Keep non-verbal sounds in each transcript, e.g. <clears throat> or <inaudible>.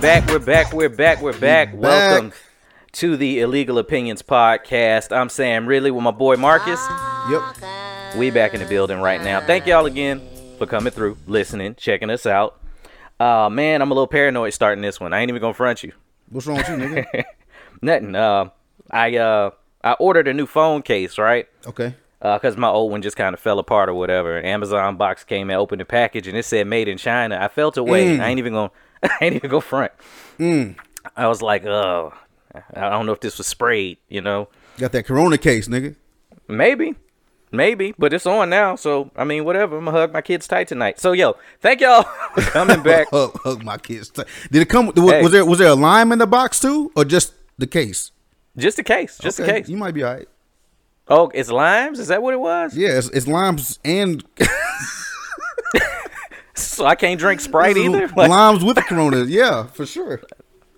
back, we're back, we're back, we're back. back. Welcome to the Illegal Opinions Podcast. I'm Sam Ridley with my boy Marcus. Yep. We back in the building right now. Thank y'all again for coming through, listening, checking us out. Uh man, I'm a little paranoid starting this one. I ain't even gonna front you. What's wrong with you, nigga? <laughs> Nothing. Uh I uh I ordered a new phone case, right? Okay. Uh because my old one just kind of fell apart or whatever. An Amazon box came and opened the package and it said "Made in China." I felt away. I ain't even gonna. <laughs> I ain't even go front. Mm. I was like, oh, I don't know if this was sprayed. You know, Got that corona case, nigga. maybe, maybe, but it's on now. So I mean, whatever. I'm gonna hug my kids tight tonight. So yo, thank y'all <laughs> for coming back. <laughs> hug, hug my kids. tight. Did it come? Was, Hey. was there was there a lime in the box too, or just the case? just the case. Just Okay, a case. You might be all right. Oh, it's limes. Is that what it was? Yeah, it's, it's limes and So I can't drink Sprite either. <laughs> Like- limes with the corona. Yeah, for sure.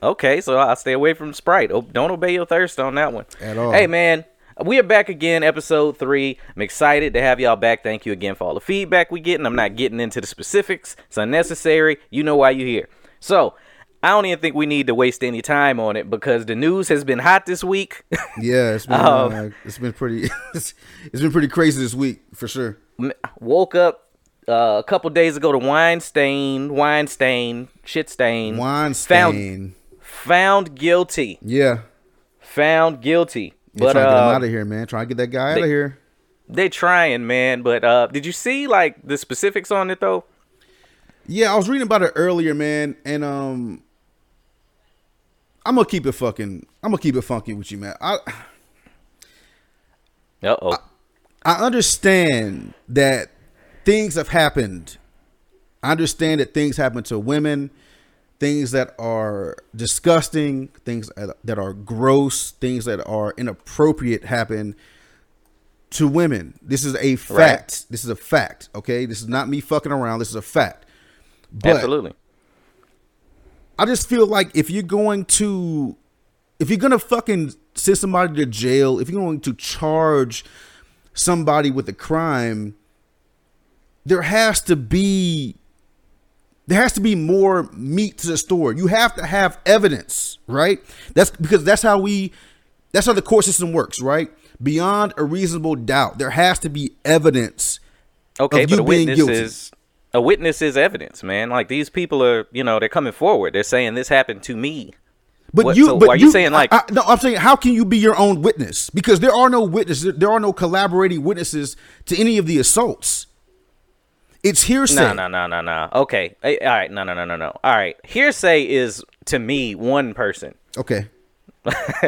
Okay, so I'll stay away from Sprite. Oh, don't obey your thirst on that one. At all. Hey, man, we are back again, episode three. I'm excited to have y'all back. Thank you again for all the feedback we getting. I'm not getting into the specifics. It's unnecessary. You know why you're here. So, I don't even think we need to waste any time on it because the news has been hot this week. <laughs> Yeah, it's been <laughs> Um, uh, it's been pretty it's, it's been pretty crazy this week for sure. Woke up uh, a couple days ago to wine stain, wine stain, shit stain. Wine Found, stain. found guilty. Yeah. Found guilty. They're But trying to get him uh, out of here, man. Trying to get that guy out of here. They're trying, man. But uh did you see like the specifics on it though? Yeah, I was reading about it earlier, man, and um, I'm gonna keep it fucking. I'm gonna keep it funky with you, man. I Uh oh. I understand that things have happened. I understand that things happen to women, things that are disgusting, things that are gross, things that are inappropriate happen to women. This is a fact. Right. This is a fact. Okay, this is not me fucking around. This is a fact. But Absolutely. I just feel like if you're going to, if you're gonna fucking send somebody to jail, if you're going to charge somebody with a crime, there has to be, there has to be more meat to the story. You have to have evidence, right? That's because that's how we, that's how the court system works, right? Beyond a reasonable doubt, there has to be evidence. Okay, of but you a being witness guilty. is a witness is evidence, man. Like these people are, you know, they're coming forward. They're saying this happened to me. But What- you, so but are you saying, like- I, I- no? I'm saying, how can you be your own witness? Because there are no witnesses, there are no collaborating witnesses to any of the assaults. It's hearsay. No, no, no, no, no. Okay. All right. No, no, no, no, no. All right. Hearsay is to me one person. Okay, <laughs>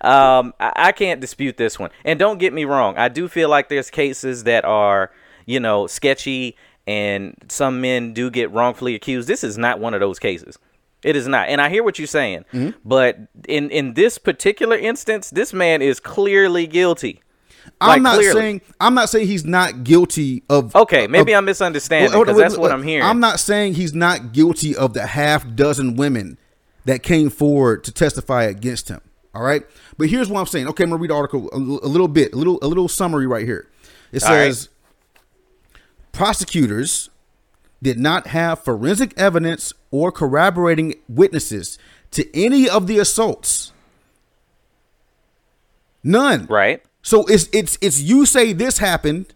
Um, I, I can't dispute this one. And don't get me wrong, I do feel like there's cases that are, you know, sketchy and some men do get wrongfully accused. This is not one of those cases. It is not. And I hear what you're saying. Mm-hmm. But in in this particular instance, this man is clearly guilty. I'm Like, not clearly. saying I'm not saying he's not guilty of. Okay, maybe of- I'm misunderstanding because wait, that's what. I'm hearing. I'm not saying he's not guilty of the half dozen women that came forward to testify against him. All right, but here's what I'm saying. Okay, I'm gonna read the article a, a little bit, a little, a little summary right here. It All right. says prosecutors did not have forensic evidence or corroborating witnesses to any of the assaults. None. right. So it's it's it's you say this happened,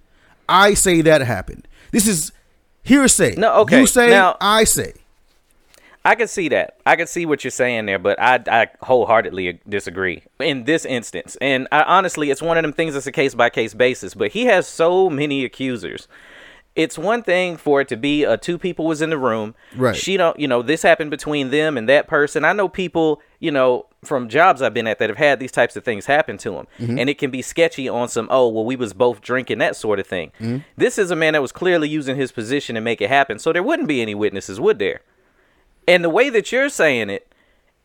I say that happened. This is hearsay. No, okay. You say, Now- I say. I can see that. I can see what you're saying there, but I, I wholeheartedly disagree in this instance. And I, honestly, it's one of them things that's a case by case basis. But he has so many accusers. It's one thing for it to be a two people was in the room. Right. She don't, you know, this happened between them and that person. I know people, you know, from jobs I've been at that have had these types of things happen to them, Mm-hmm. and it can be sketchy on some. Oh, well, we was both drinking that sort of thing. Mm-hmm. This is a man that was clearly using his position to make it happen. So there wouldn't be any witnesses, would there? And the way that you're saying it,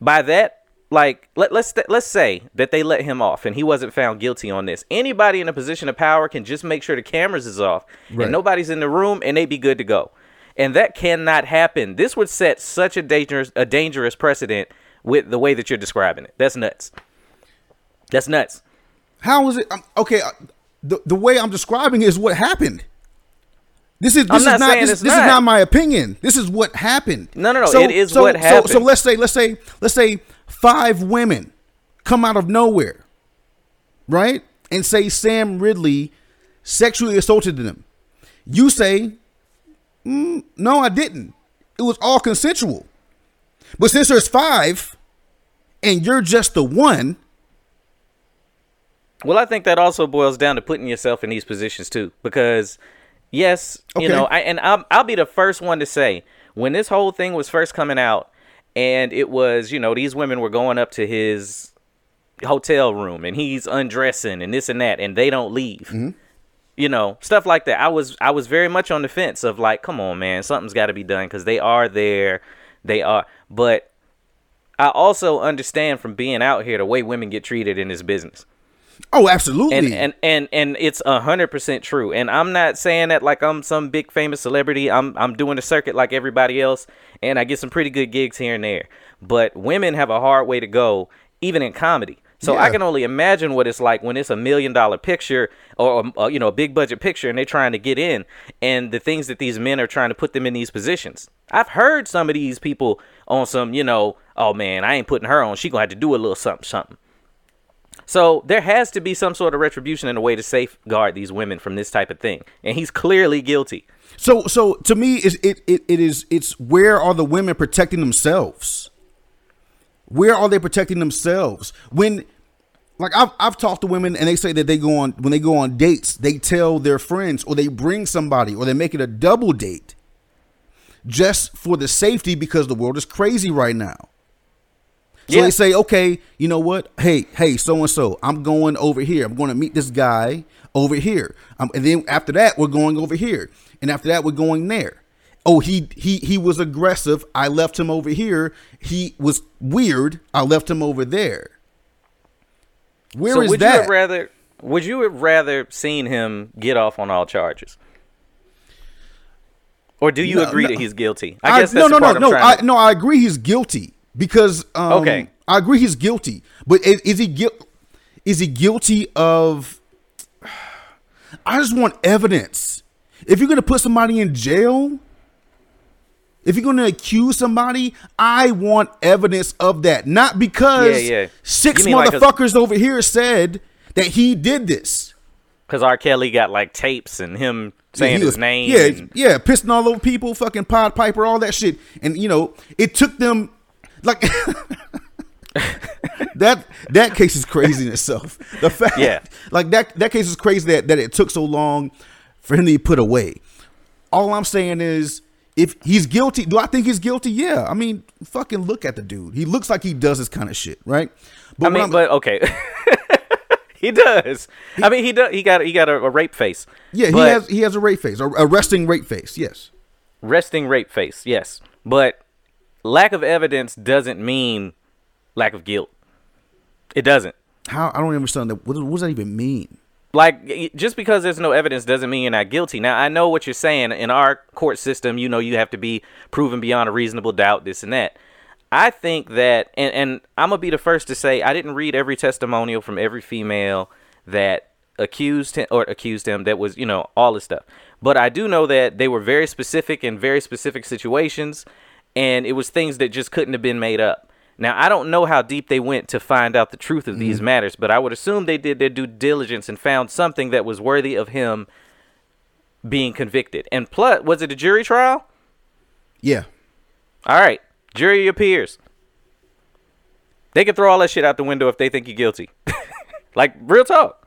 by that, like let, let's let's say that they let him off and he wasn't found guilty on this. Anybody in a position of power can just make sure the cameras is off Right. and nobody's in the room and they'd be good to go. And that cannot happen. This would set such a dangerous a dangerous precedent with the way that you're describing it. That's nuts. That's nuts. How is it? Um, okay, uh, the the way I'm describing is what happened. This is this is not not this, this is not. not my opinion. This is what happened. No, no, no, it is what So, so let's say let's say let's say five women come out of nowhere, right, and say Sam Ridley sexually assaulted them. You say, "Mm, no, I didn't. It was all consensual. But since there's five, and you're just the one, Well, I think that also boils down to putting yourself in these positions too, because yes, you know, I, and I'll, I'll be the first one to say when this whole thing was first coming out, and it was, you know, these women were going up to his hotel room, and he's undressing and this and that, and they don't leave. Mm-hmm. You know, stuff like that. I was I was very much on the fence of like, come on, man, something's got to be done because they are there, they are, but. I also understand from being out here the way women get treated in this business oh, absolutely. and and and and it's a hundred percent true. And I'm not saying that like I'm some big famous celebrity. I'm I'm doing a circuit like everybody else, and I get some pretty good gigs here and there. But women have a hard way to go, even in comedy. So I can only imagine what it's like when it's a million dollar picture or uh, you know a big budget picture, and they're trying to get in, and the things that these men are trying to put them in these positions. I've heard some of these people on some, you know, oh man, I ain't putting her on. She gonna have to do a little something, something. So there has to be some sort of retribution and a way to safeguard these women from this type of thing. And he's clearly guilty. So so to me is it, it it is it's where are the women protecting themselves? Where are they protecting themselves? When like I've I've talked to women and they say that they go on when they go on dates, they tell their friends or they bring somebody or they make it a double date just for the safety because the world is crazy right now. So Yeah. they say, okay, you know what? Hey, hey, so and so, I'm going over here. I'm going to meet this guy over here. Um, and then after that, we're going over here, and after that, we're going there. Oh, he he he was aggressive. I left him over here. He was weird. I left him over there. Where is so would you that? have rather would you have rather seen him get off on all charges? Or do you No, agree no. that he's guilty? I guess no, that's no, no, no. I, to- no, I agree he's guilty because um, Okay. I agree he's guilty. But is, is he guilty? Is he guilty of? I just want evidence. If you're gonna put somebody in jail, if you're gonna accuse somebody, I want evidence of that. Not because Yeah, yeah. six mean like motherfuckers over here said that he did this. Because R. Kelly got like tapes and him saying he his name. Yeah, and- yeah, pissing all over people, fucking Pied Piper, all that shit. And you know, it took them like <laughs> that. That case is crazy in itself. The fact, Yeah. like that. That case is crazy that that it took so long for him to be put away. All I'm saying is, if he's guilty, do I think he's guilty? Yeah. I mean, fucking look at the dude. He looks like he does this kind of shit, right? But I mean, I'm- but okay. <laughs> he does. I mean, he does. He got he got a, a rape face. yeah, he has he has a rape face, a, a resting rape face. Yes. resting rape face yes but lack of evidence doesn't mean lack of guilt. It doesn't. How I don't understand that. What, does- what does that even mean? like just because there's no evidence doesn't mean you're not guilty. Now i know what you're saying. In our court system you know you have to be proven beyond a reasonable doubt this and that. I think that and, and i'm gonna be the first to say i didn't read every testimonial from every female that accused him or accused him that was you know all this stuff. But i do know that they were very specific in very specific situations and it was things that just couldn't have been made up. Now i don't know how deep they went to find out the truth of these mm-hmm. matters but i would assume they did their due diligence and found something that was worthy of him being convicted. And plus was it a jury trial? Yeah. all right. Jury peers. They can throw all that shit out the window if they think you're guilty. <laughs> Like real talk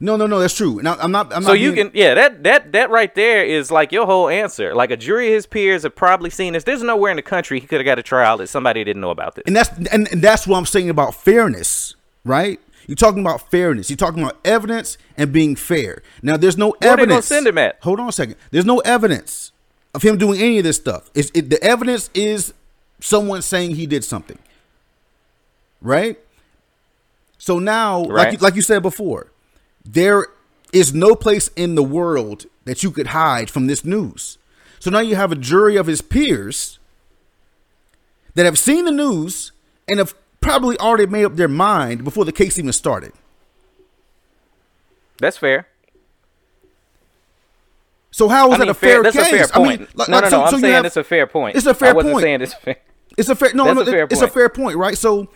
No, no, no. That's true. Now I'm not. I'm so not So you being- can yeah that that that right there is like your whole answer like a jury of his peers have probably seen this there's nowhere in the country he could have got a trial that somebody didn't know about this and that's and, and that's what I'm saying about fairness, right? You're talking about fairness. You're talking about evidence and being fair. Now, there's no Where they evidence. send him at? Hold on a second. There's no evidence of him doing any of this stuff. It's, it, the evidence is someone saying he did something, right? So now, like you, like you said before, there is no place in the world that you could hide from this news. So now you have a jury of his peers that have seen the news and have probably already made up their mind before the case even started. That's fair. So how is I that a fair, That's case? a fair I mean, point. like- no, like, no, so- no. I'm so saying have- it's a fair point. It's a fair I wasn't point. saying it's fair. It's a fair no, no a fair it's a fair point, right? So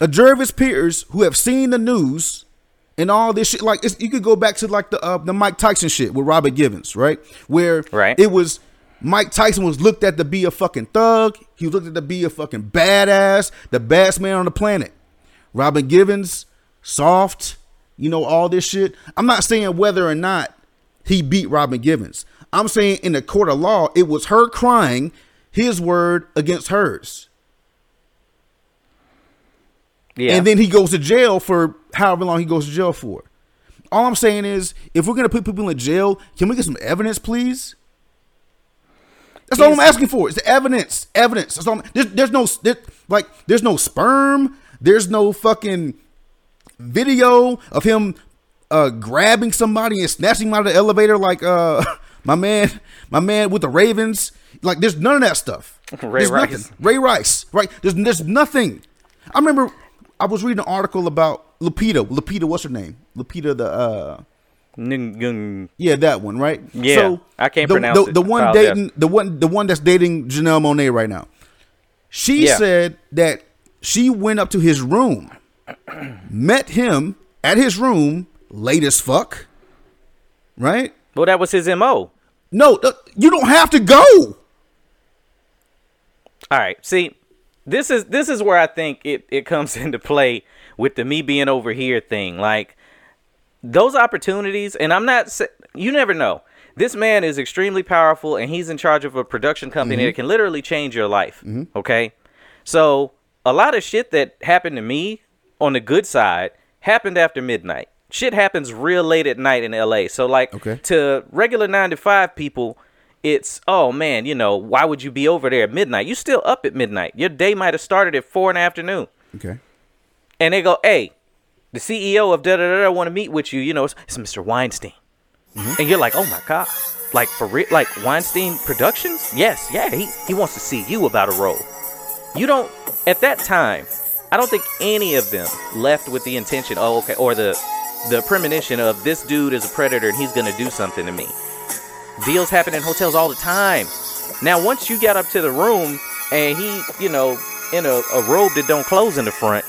a Jervis peers who have seen the news and all this shit, like it's, you could go back to like the uh, the Mike Tyson shit with Robin Givens, right? Where Right. it was Mike Tyson was looked at to be a fucking thug. He was looked at to be a fucking badass, the best man on the planet. Robin Givens, soft, you know, all this shit. I'm not saying whether or not he beat Robin Givens. I'm saying in the court of law, it was her crying his word against hers. Yeah. And then he goes to jail for however long he goes to jail for. All I'm saying is, if we're gonna put people in jail, can we get some evidence, please? That's all I'm asking for. Is the evidence, evidence. That's all. There's, there's no there, like, there's no sperm. There's no fucking video of him uh, grabbing somebody and snatching him out of the elevator, like uh, <laughs> my man, my man with the Ravens. Like, there's none of that stuff. Ray There's Rice. nothing. Ray Rice, right? There's there's nothing. I remember I was reading an article about Lupita. Lupita, what's her name? Lupita, the uh, yeah, that one, right? Yeah, I can't the, pronounce the, it. The one Apologize. dating the one the one that's dating Janelle Monáe right now. She Yeah. said that she went up to his room, <clears throat> met him at his room, late as fuck. Right? Well, that was his mo. No, you don't have to go. All right. See, this is this is where I think it it comes <laughs> into play with the me being over here thing. Like those opportunities, and I'm not. You never know. This man is extremely powerful, and he's in charge of a production company that mm-hmm. can literally change your life. Mm-hmm. Okay, so a lot of shit that happened to me on the good side happened after midnight. Shit happens real late at night in LA. So like Okay. to regular nine to five people, it's oh man, you know, why would you be over there at midnight? You still up at midnight. Your day might have started at four in the afternoon. Okay. And they go, Hey, the CEO of da da da da want to meet with you, you know, it's, it's Mr. Weinstein. Mm-hmm. And you're like, Oh my God. Like for real like Weinstein Productions? Yes, yeah, he, he wants to see you about a role. You don't at that time, I don't think any of them left with the intention, oh okay, or the the premonition of this dude is a predator and he's gonna do something to me. Deals happen in hotels all the time. Now once you got up to the room and he, you know, in a, a robe that don't close in the front,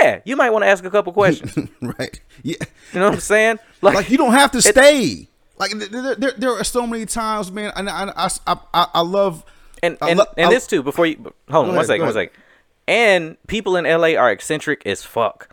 yeah, you might want to ask a couple questions. <laughs> right. Yeah. You know what I'm saying? like you don't have to stay. Like th- th- there, there are so many times, man. And I, I, I, I, I love. and I and, lo- and I- this too before you hold on Go one ahead, second one ahead. second and people in la are eccentric as fuck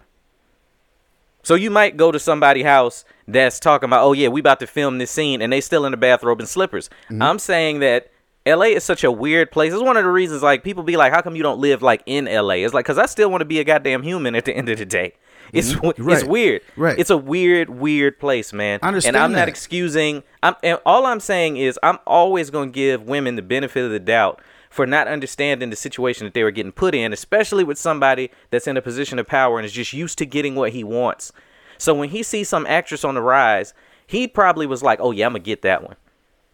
so you might go to somebody's house that's talking about oh yeah we about to film this scene and they still in the bathrobe and slippers Mm-hmm. i'm saying that la is such a weird place it's one of the reasons like people be like how come you don't live like in la it's like because i still want to be a goddamn human at the end of the day it's w it's Mm-hmm. Right. weird Right. it's a weird weird place man I understand and i'm not excusing I'm and all I'm saying is I'm always going to give women the benefit of the doubt for not understanding the situation that they were getting put in, especially with somebody that's in a position of power and is just used to getting what he wants. So when he sees some actress on the rise, he probably was like, "Oh yeah, I'm to get that one."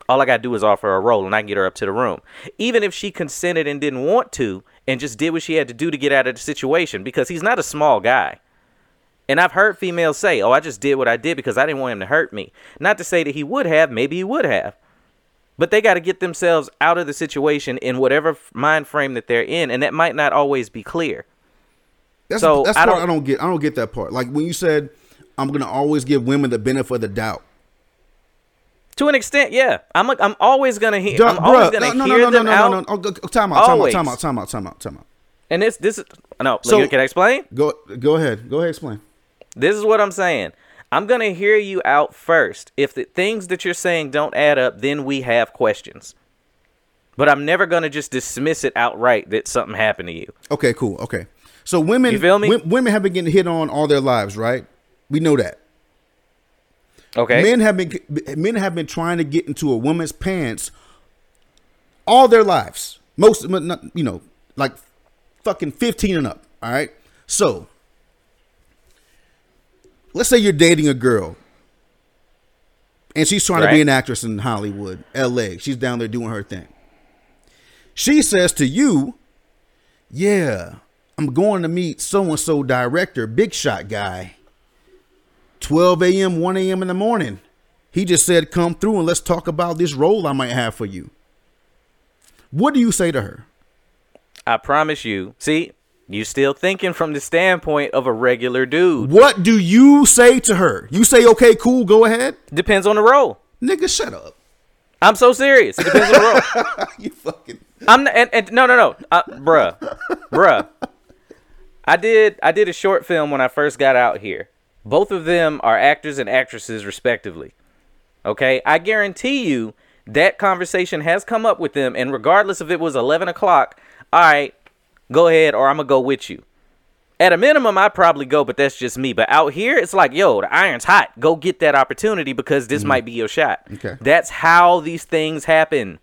All I got to do is offer her a role and I can get her up to the room. Even if she consented and didn't want to and just did what she had to do to get out of the situation because he's not a small guy. And I've heard females say, "Oh, I just did what I did because I didn't want him to hurt me." Not to say that he would have, maybe he would have. But they got to get themselves out of the situation in whatever mind frame that they're in, and that might not always be clear. That's So, that's I part don't- I don't get. I don't get that part. Like when you said, "I'm gonna always give women the benefit of the doubt." To an extent, yeah. I'm i I'm always gonna hear. I'm always gonna no, no, hear no, no, them no, out. no, no, Oh, Time out. Time out. Always. Time out. Time out. Time out. Time out. And this this no. So, can I explain? Go. Go ahead. Go ahead. Explain. This is what I'm saying. I'm gonna hear you out first. If the things that you're saying don't add up, then we have questions. But I'm never gonna just dismiss it outright that something happened to you. Okay. Cool. Okay. So women, You feel me? wo- women have been getting hit on all their lives, right? We know that. Okay. Men have been men have been trying to get into a woman's pants all their lives. Most, you know, like fucking fifteen and up. All right. So let's say you're dating a girl, and she's trying to be an actress in Hollywood, L.A. She's down there doing her thing. She says to you, "Yeah, I'm going to meet so and so director, big shot guy." 12 a.m., 1 a.m. in the morning. He just said, "Come through and let's talk about this role I might have for you." What do you say to her? I promise you. See, you still thinking from the standpoint of a regular dude. What do you say to her? You say, "Okay, cool, go ahead." Depends on the role. Nigga, shut up. I'm so serious. It depends on the role. <laughs> you fucking I'm not, and, and no no no, uh, bruh, bruh. I did I did a short film when I first got out here. Both of them are actors and actresses respectively. Okay, I guarantee you that conversation has come up with them, and regardless if it was eleven o'clock, all right, go ahead, or I'm gonna go with you. At a minimum, I'd probably go, but that's just me. But out here, it's like, yo, the iron's hot. Go get that opportunity because this mm-hmm. might be your shot. Okay. That's how these things happen.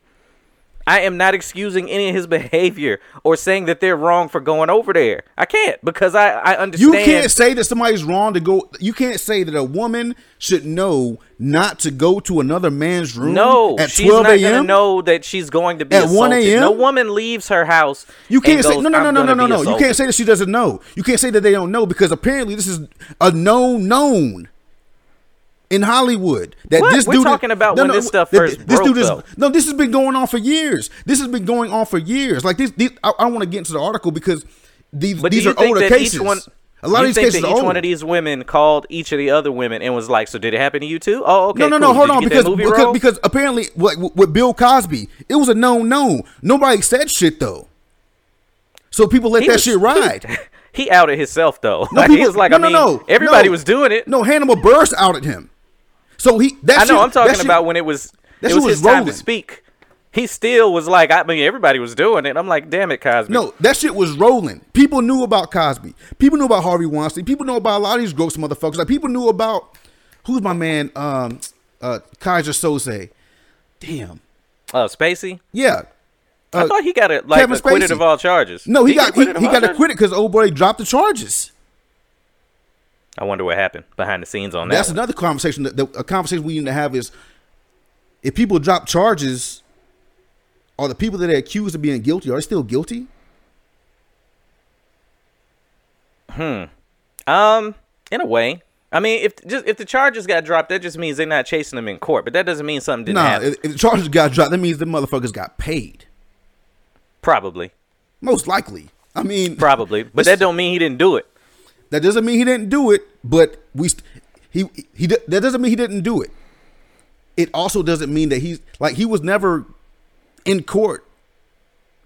I am not excusing any of his behavior or saying that they're wrong for going over there. I can't because I, I understand. You can't say that somebody's wrong to go. You can't say that a woman should know not to go to another man's room. no, at she's 12 not gonna know that she's going to be At 1 a.m.? No woman leaves her house. You can't say goes, no, no, no, no, no, no, no. You can't say that she doesn't know. You can't say that they don't know because apparently this is a known known in Hollywood that What? this We're dude talking about when this stuff first This broke, dude is no. This has been going on for years. This has been going on for years. Like this, these, I, I don't want to get into the article because these But these are older cases. one? a lot of these cases that are each older. one of these women called each of the other women and was like, "So did it happen to you too?" Oh, okay. no, no, cool. no. Hold on, because because, role? because apparently, what with Bill Cosby, it was a known known. Nobody said shit though, so people let He that was- shit <laughs> ride. He, he outed himself though. No, Like, he was like, no, I mean, no, no, everybody no. was doing it. No, Hannibal Buress outed him. So he. That I know. I'm talking about when it was it was was his time to speak. He still was like, I mean, everybody was doing it. I'm like, damn it, Cosby. No, that shit was rolling. People knew about Cosby. People knew about Harvey Weinstein. People knew about a lot of these gross motherfuckers. Like people knew about who's my man, um, uh, Keyser Söze. Damn. Oh, Spacey. Yeah. I Uh, thought he got it like Kevin acquitted Spacey. of all charges. No, he, got he, he got charges? acquitted because old boy dropped the charges. I wonder what happened behind the scenes on that. That's one. another conversation. That, that- a conversation we need to have is if people drop charges, are the people that are accused of being guilty are they still guilty? Hmm. Um, in a way. I mean, if just if the charges got dropped, that just means they're not chasing them in court. But that doesn't mean something didn't Nah, happen. if, if the charges got dropped, that means the motherfuckers got paid. Probably, Most likely. I mean, probably. But that don't mean he didn't do it. That doesn't mean he didn't do it, but we st- he he that doesn't mean he didn't do it. It also doesn't mean that he's like he was never in court.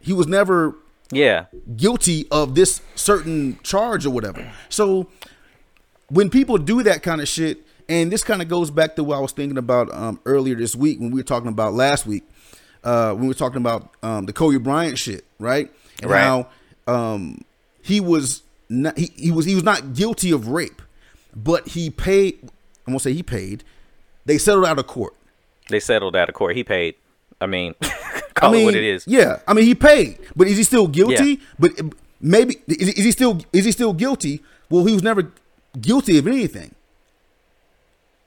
He was never Yeah. guilty of this certain charge or whatever. So when people do that kind of shit, and this kind of goes back to what I was thinking about um, earlier this week when we were talking about last week, uh, when we were talking about um, the Kobe Bryant shit, right? And Right. how um, he was not he, he was he was not guilty of rape, but he paid. I'm gonna say he paid. They settled out of court. They settled out of court. He paid. I mean, <laughs> call it what it is. Yeah, I mean he paid, but is he still guilty? Yeah. But maybe is, is he still is he still guilty? Well, he was never guilty of anything,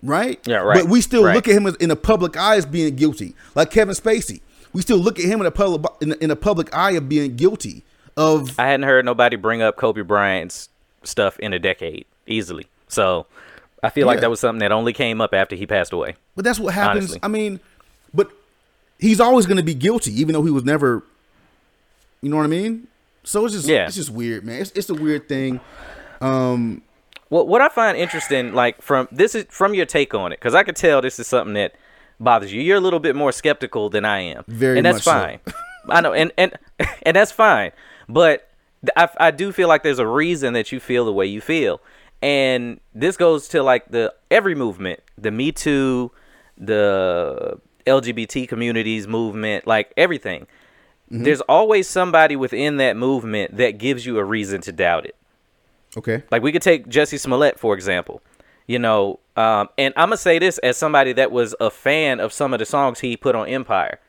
right? Yeah, right, But we still right. look at him as in the public eye as being guilty, like Kevin Spacey. We still look at him in a public in, in a public eye of being guilty of. I hadn't heard nobody bring up Kobe Bryant's stuff in a decade easily. So I feel like that was something that only came up after he passed away. But that's what happens. Honestly. I mean, but he's always going to be guilty, even though he was never. You know what I mean? So it's just Yeah. it's just weird, man. It's it's a weird thing. Um, well, what I find interesting, like from this is from your take on it, because I could tell this is something that bothers you. You're a little bit more skeptical than I am, Very and that's much so. fine. I know, and and <laughs> and that's fine. But I I do feel like there's a reason that you feel the way you feel, and this goes to like the every movement, the Me Too, the LGBT communities movement, like everything. Mm-hmm. There's always somebody within that movement that gives you a reason to doubt it. Okay. Like we could take Jussie Smollett for example. You know, um, and I'm gonna say this as somebody that was a fan of some of the songs he put on Empire.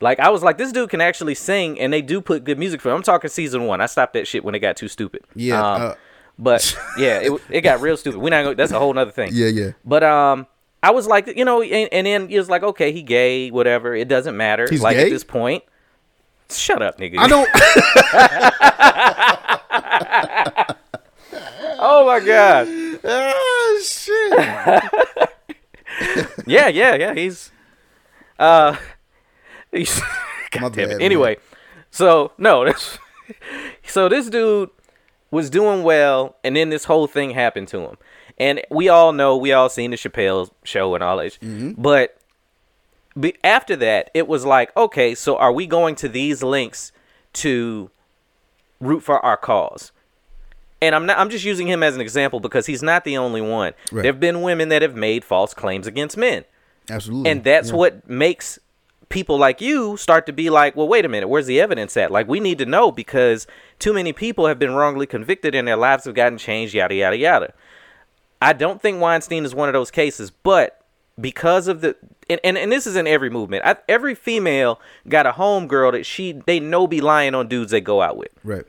Like I was like, this dude can actually sing, and they do put good music for him. I'm talking season one. I stopped that shit when it got too stupid. Yeah, Um, uh, but <laughs> yeah, it it got real stupid. We not gonna, that's a whole other thing. Yeah, yeah. But um, I was like, you know, and, and then he was like, okay, he gay, whatever. It doesn't matter. He's like gay? at this point, shut up, nigga. I don't. <laughs> oh my god. oh shit! <laughs> yeah, yeah, yeah. He's uh he's <laughs> My damn bad, it. man. Anyway, so no, <laughs> that's so this dude was doing well, and then this whole thing happened to him. And we all know, we all seen the Chappelle show and all that. Mm-hmm. But be, after that, it was like, okay, so are we going to these links to root for our cause? And I'm not I'm just using him as an example because he's not the only one. Right. There have been women that have made false claims against men. Absolutely. And that's Yeah. what makes people like you start to be like, well, wait a minute, where's the evidence at? Like, we need to know because too many people have been wrongly convicted and their lives have gotten changed, yada, yada, yada. I don't think Weinstein is one of those cases, but because of the and, and, and this is in every movement. I, every female got a homegirl that she they know be lying on dudes they go out with. right.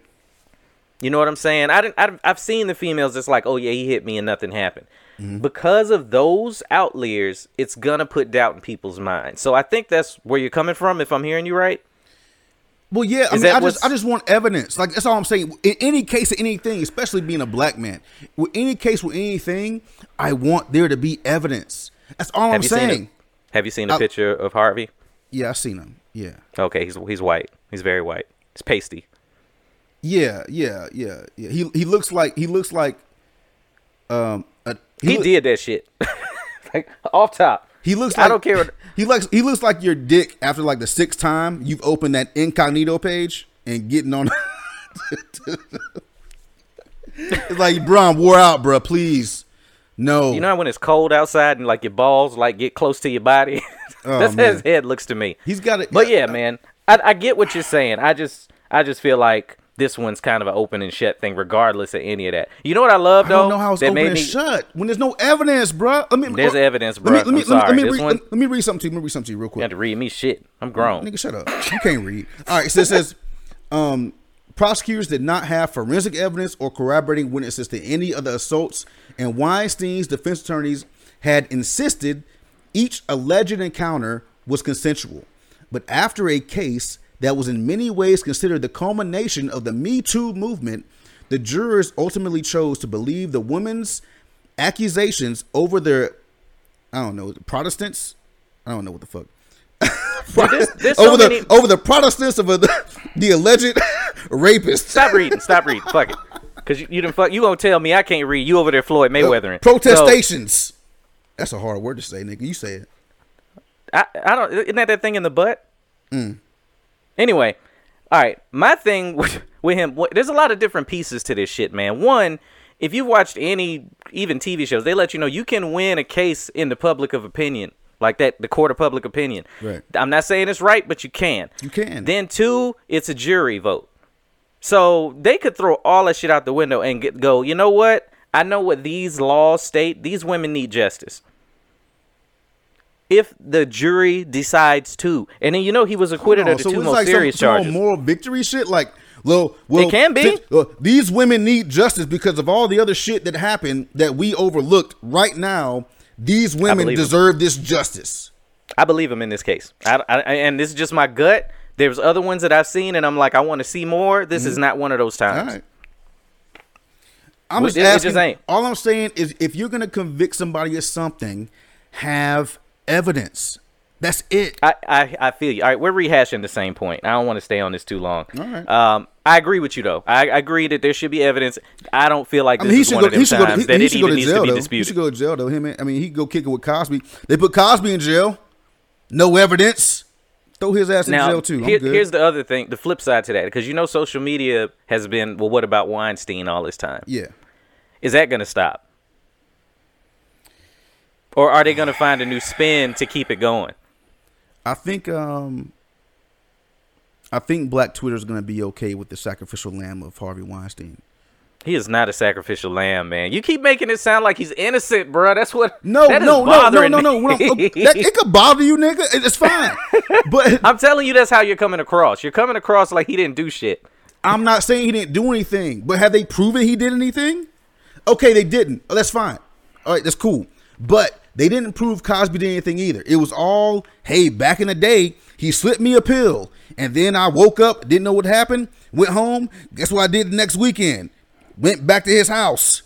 You know what I'm saying? I didn't. I've, I've seen the females that's like, oh yeah, he hit me and nothing happened. Mm-hmm. Because of those outliers, it's gonna put doubt in people's minds. So I think that's where you're coming from. If I'm hearing you right, Well, yeah, I mean, I just, I just want evidence. Like that's all I'm saying. In any case of anything, especially being a black man, with any case with anything, I want there to be evidence. That's all have I'm you seen saying. it? Have you seen a I- picture of Harvey? Yeah, I've seen him. Yeah, Okay, he's he's white. He's very white. He's pasty. yeah, yeah, yeah, yeah. He he looks like he looks like um Uh, a, He, loo- did that shit. <laughs> like off top. He looks. I Like, don't care what- <laughs> He looks. He looks like your dick after like the sixth time you've opened that incognito page and getting on. <laughs> it's like, bro, I'm wore out, bro. Please, no. You know when it's cold outside and like your balls like get close to your body. Oh, That's how his head looks to me. he's got it. But yeah, man, I, I get what you're saying. I just I just feel like this one's kind of an open and shut thing, regardless of any of that. You know what I love though? I don't know how it's that open and me- shut when there's no evidence, bro. Let me. There's evidence, bruh. let me, let me, let me read, one- let me read something to you. Let me read something to you real quick. You have to read me shit. I'm grown. Nigga, shut up. You can't read. All right, so it says um, prosecutors did not have forensic evidence or corroborating witnesses to any of the assaults, and Weinstein's defense attorneys had insisted each alleged encounter was consensual. But after a case that was in many ways considered the culmination of the Me Too movement, the jurors ultimately chose to believe the woman's accusations over their, I don't know, Protestants. I don't know what the fuck <laughs> There's, there's so over the many. over the Protestants of a, the alleged <laughs> rapist. Stop reading. Stop reading. Fuck it. Cause you, you done fuck. You gonna tell me I can't read? You over there, Floyd Mayweather. Protestations. That's a hard word to say, nigga. You say it. I, I don't. Isn't that that thing in the butt? Mm. Anyway, all right. My thing <laughs> with, with him, there's a lot of different pieces to this shit, man. One, if you've watched any even TV shows, they let you know you can win a case in the public of opinion, like that, the court of public opinion. Right. I'm not saying it's right, but you can. You can. Then two, it's a jury vote. So they could throw all that shit out the window and get, go. You know what? I know what these laws state. These women need justice if the jury decides to. And then you know he was acquitted of the two it's most like serious some, some moral victory shit. Like, well, well, It can be. t- these women need justice because of all the other shit that happened that we overlooked. Right now, these women deserve this justice. I believe him in this case. I, I, and this is just my gut. There's other ones that I've seen, and I'm like, I want to see more. This is not one of those Mm-hmm. Times. right. I'm Well, just it- it asking. just. All I'm saying is, if you're gonna convict somebody of something, have evidence. That's it. I, I, I feel you. All right, we're rehashing the same point. I don't want to stay on this too long. All right. Um, I agree with you though. I, I agree that there should be evidence. I don't feel like I this mean, he is one go. of them He should go. times He, that he it even to needs jail to be though. He should go to jail though. Him. and- I mean, he go kick it with Cosby. They put Cosby in jail. No evidence. Throw his ass in jail too. I'm here- good. here's the other thing, the flip side to that, because you know social media has been, well, what about Weinstein all this time? yeah. Is that going to stop? Or are they going to find a new spin to keep it going? I think. Um. I think Black Twitter is going to be okay with the sacrificial lamb of Harvey Weinstein. He is not a sacrificial lamb, man. You keep making it sound like he's innocent, bro. That's what. No, that no, no, no, no, no. I'm- that, it could bother you, nigga. It's fine, <laughs> but I'm telling you, that's how you're coming across. You're coming across like he didn't do shit. I'm not saying he didn't do anything, but have they proven he did anything? Okay, they didn't. Oh, that's fine. All right, that's cool. But they didn't prove Cosby did anything either. It was all, hey, back in the day, he slipped me a pill, and then I woke up, didn't know what happened, went home. Guess what I did the next weekend? Went back to his house.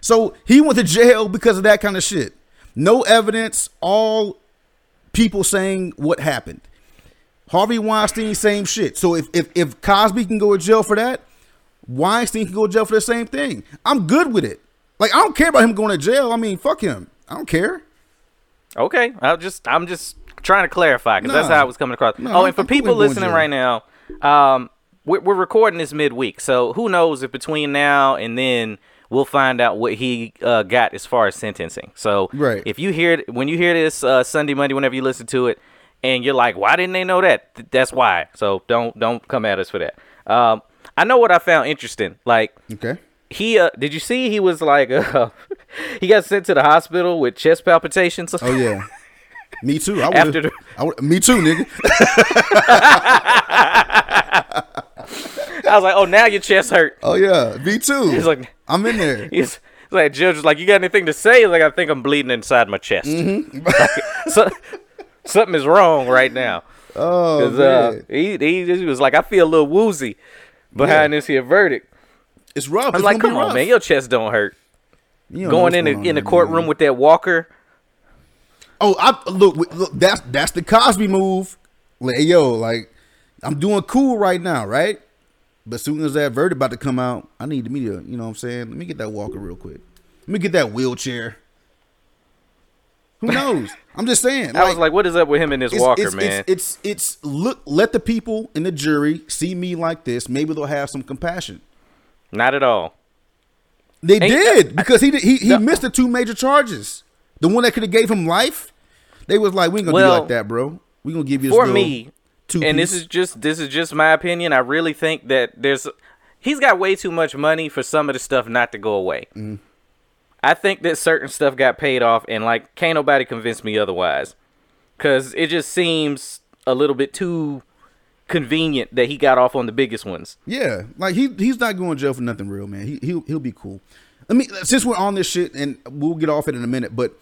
So he went to jail because of that kind of shit. No evidence, all people saying what happened. Harvey Weinstein, same shit. So if, if if Cosby can go to jail for that, Weinstein can go to jail for the same thing. I'm good with it. Like I don't care about him going to jail. I mean, fuck him. I don't care. Okay, I'll just I'm just trying to clarify because that's how it was coming across. No, oh, and for I'm people listening right now, um, we're, we're recording this midweek, so who knows if between now and then we'll find out what he uh, got as far as sentencing. So, Right. if you hear when you hear this uh, Sunday, Monday, whenever you listen to it, and you're like, why didn't they know that? Th- That's why. So don't don't come at us for that. Um, I know what I found interesting. Like Okay. he uh, did you see he was like <laughs> uh, <laughs> he got sent to the hospital with chest palpitations. Oh yeah. Me too. I <laughs> would. the- I would. Me too, nigga. <laughs> I was like, oh, now your chest hurt. Oh yeah. Me too. He's like, I'm in there. he's, like, judge was like, you got anything to say? He's like, I think I'm bleeding inside my chest. Mm-hmm. so, something is wrong right now. Oh 'Cause, uh, man. he, he he was like, I feel a little woozy behind Yeah. this here verdict. It's rough. I'm It's like, come on, rough. man, your chest don't hurt. You know Going in the, in the courtroom man. with that walker. Oh, I look, look. That's that's the Cosby move. Like, yo, like I'm doing cool right now, right? But soon as that verdict about to come out, I need the media. You know what I'm saying? Let me get that walker real quick. Let me get that wheelchair. Who <laughs> knows? I'm just saying. I was like, what is up with him and this it's, walker, it's, man? It's, it's it's look. Let the people in the jury see me like this. Maybe they'll have some compassion. Not at all. They Ain't- did because he he he missed the two major charges. The one that could have gave him life. They was like, we ain't gonna Well, do like that, bro. We gonna give you for me, two and this is just this is just my opinion. I really think that there's he's got way too much money for some of the stuff not to go away. Mm-hmm. I think that certain stuff got paid off, and like can't nobody convince me otherwise, because it just seems a little bit too convenient that he got off on the biggest ones. Yeah, like he he's not going to jail for nothing real, man. He he'll he'll be cool. Let me since we're on this shit, and we'll get off it in a minute. But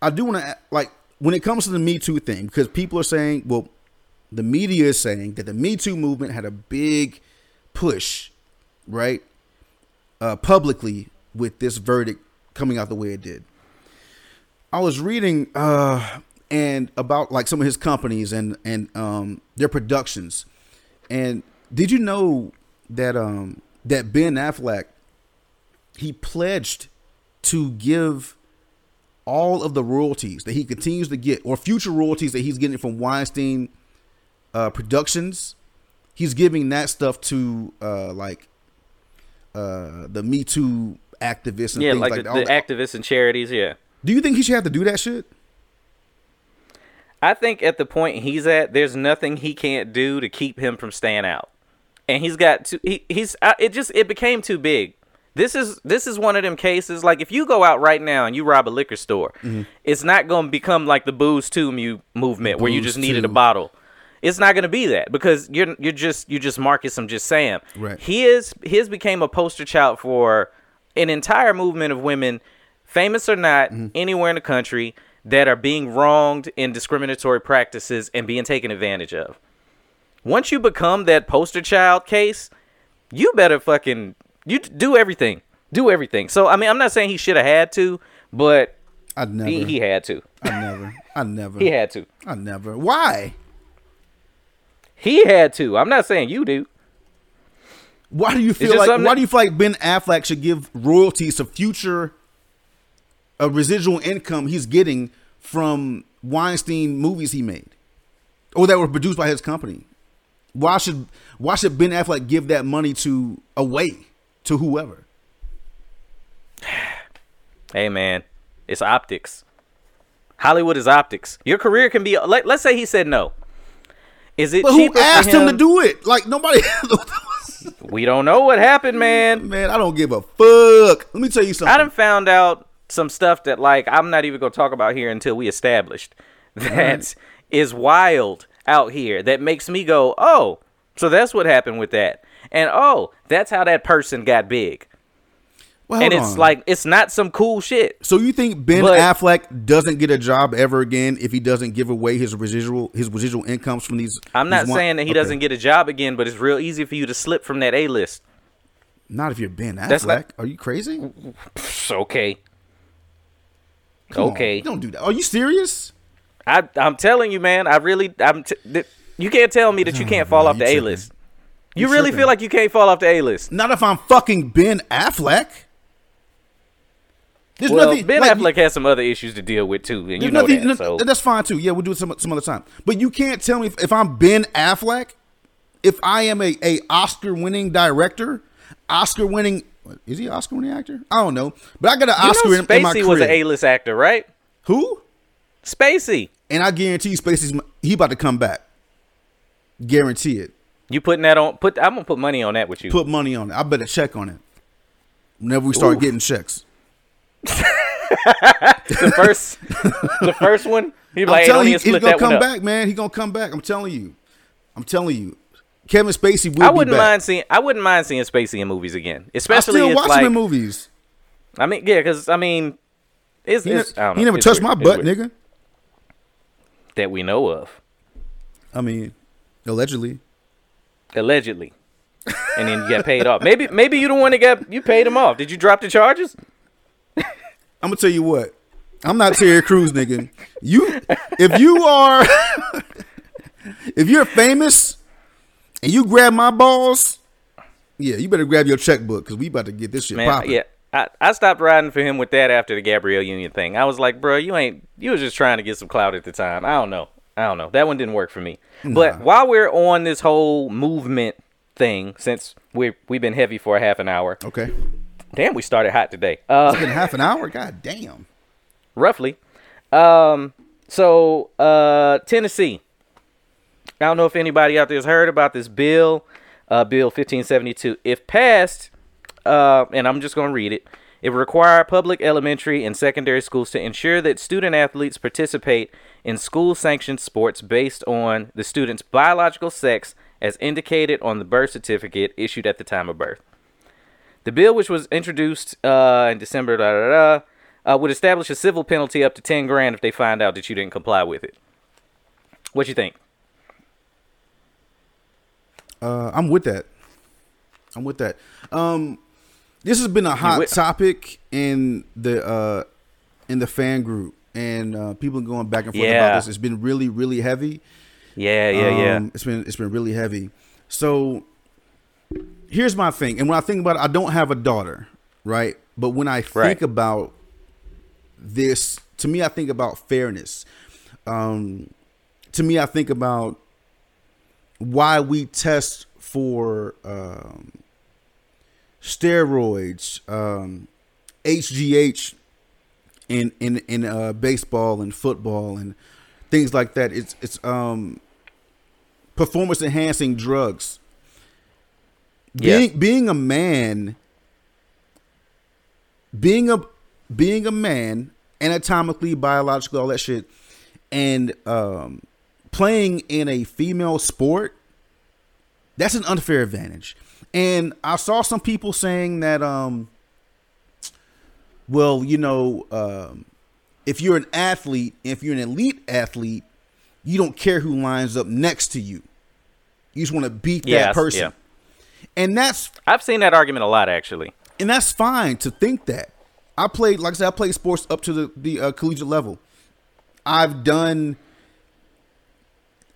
I do want to like when it comes to the Me Too thing, because people are saying, well, the media is saying that the Me Too movement had a big push, right, uh, publicly with this verdict coming out the way it did. I was reading uh and about like some of his companies and and um their productions. And did you know that um that Ben Affleck he pledged to give all of the royalties that he continues to get or future royalties that he's getting from Weinstein uh productions he's giving that stuff to uh like uh the Me Too activists and yeah, things like, like, the, that. the activists and charities. Yeah, Do you think he should have to do that shit? I think at the point he's at, there's nothing he can't do to keep him from staying out. And he's got to. He, he's. It just. It became too big. This is. This is one of them cases. Like if you go out right now and you rob a liquor store, Mm-hmm. it's not going to become like the booze to mu- movement where you just needed a bottle. It's not going to be that because you're you're just you just Marcus. I'm just saying. Right. His his became a poster child for an entire movement of women, famous or not, Mm-hmm. anywhere in the country that are being wronged in discriminatory practices and being taken advantage of. Once you become that poster child case, you better fucking you do everything. Do everything. So I mean, I'm not saying he should have had to, but I'd never. he, he had to. I never. I never. He had to. I never. Why? He had to. I'm not saying you do. Why do you feel like? Why that- do you feel like Ben Affleck should give royalties to future, a residual income he's getting from Weinstein movies he made, or that were produced by his company? Why should Why should Ben Affleck give that money to away to whoever? <sighs> Hey man, it's optics. Hollywood is optics. Your career can be. Let, let's say he said no. Is it But who asked him to do it? Like nobody. <laughs> We don't know what happened, man. Man, I don't give a fuck. Let me tell you something. I done found out some stuff that like I'm not even gonna talk about here until we established <laughs> that is wild out here that makes me go, oh, so that's what happened with that, and oh, that's how that person got big, Well, and it's on. like it's not some cool shit. So you think Ben But- Affleck doesn't get a job ever again if he doesn't give away his residual his residual incomes from these? I'm not these one- saying that he Okay. doesn't get a job again, but it's real easy for you to slip from that A list. Not if you're Ben Affleck. That's Are you crazy? <laughs> Okay. Come on, okay. don't do that. Are you serious? I I'm telling you, man. I really I'm. T- th- you can't tell me that you can't fall off the A list. You You really tripping. feel like you can't fall off the A list? Not if I'm fucking Ben Affleck. There's Well, nothing. Ben like, Affleck has some other issues to deal with too, and you know nothing. that. no- So That's fine too. Yeah, we'll do it some some other time. But you can't tell me if, if I'm Ben Affleck, if I am a, a Oscar winning director, Oscar winning is he an Oscar winning actor? I don't know, but I got an you Oscar know in, in my Spacey was an. A list actor, right? Who? Spacey. And I guarantee you, Spacey's he about to come back. Guarantee it. You putting that on? Put I'm gonna put money on that with you. Put money on it. I better check on it. Whenever we start getting checks. <laughs> the first, the first one. He I'm telling you, he's gonna come back, man. He's gonna come back. I'm telling you. I'm telling you. Kevin Spacey will I wouldn't mind seeing. I wouldn't mind seeing Spacey in movies again, I especially still watch like. him in movies. I mean, yeah, because I mean, it's, He, it's ne- I know. he never touched weird. my butt, nigga. that we know of, I mean, allegedly. allegedly. and then you got paid off. Maybe, maybe you the one that got you paid him off. Did you drop the charges? I'm gonna tell you what. I'm not Terry Crews, nigga. You, if you are, <laughs> if you're famous and you grab my balls, yeah, you better grab your checkbook because we about to get this shit Man, popping. yeah. I, I stopped riding for him with that after the Gabrielle Union thing. I was like, bro, you ain't. You was just trying to get some clout at the time. I don't know. I don't know. That one didn't work for me. But while we're on this whole movement thing, since we we've been heavy for a half an hour. Okay, Damn, we started hot today. Uh, it's been half an <laughs> hour. God damn. roughly. Um, so uh, Tennessee. I don't know if anybody out there has heard about this bill, uh, Bill 1572. If passed, uh, and I'm just going to read it, it would require public elementary and secondary schools to ensure that student athletes participate in school sanctioned sports based on the student's biological sex as indicated on the birth certificate issued at the time of birth. The bill, which was introduced uh, in December, da, da, da, uh, would establish a civil penalty up to ten grand if they find out that you didn't comply with it. What do you think? Uh, I'm with that. I'm with that. Um, this has been a hot topic in the uh, in the fan group, and uh, people going back and forth Yeah. about this. It's been really, really heavy. Yeah, yeah, yeah. Um, It's been it's been really heavy. So here's my thing, and when I think about it, I don't have a daughter, right? But when I think Right. about this, to me, I think about fairness. Um, to me, I think about why we test for um, steroids, um, HGH in in in uh, baseball and football and things like that. It's it's um performance enhancing drugs. Yeah. Being being a man, being a being a man, anatomically, biologically, all that shit, and um, playing in a female sport, that's an unfair advantage. And I saw some people saying that, um, well, you know, um, if you're an athlete, if you're an elite athlete, you don't care who lines up next to you. You just want to beat I that person. yeah. And that's I've seen that argument a lot actually. and that's fine to think that. I played, like I said, I played sports up to the the uh, collegiate level. I've done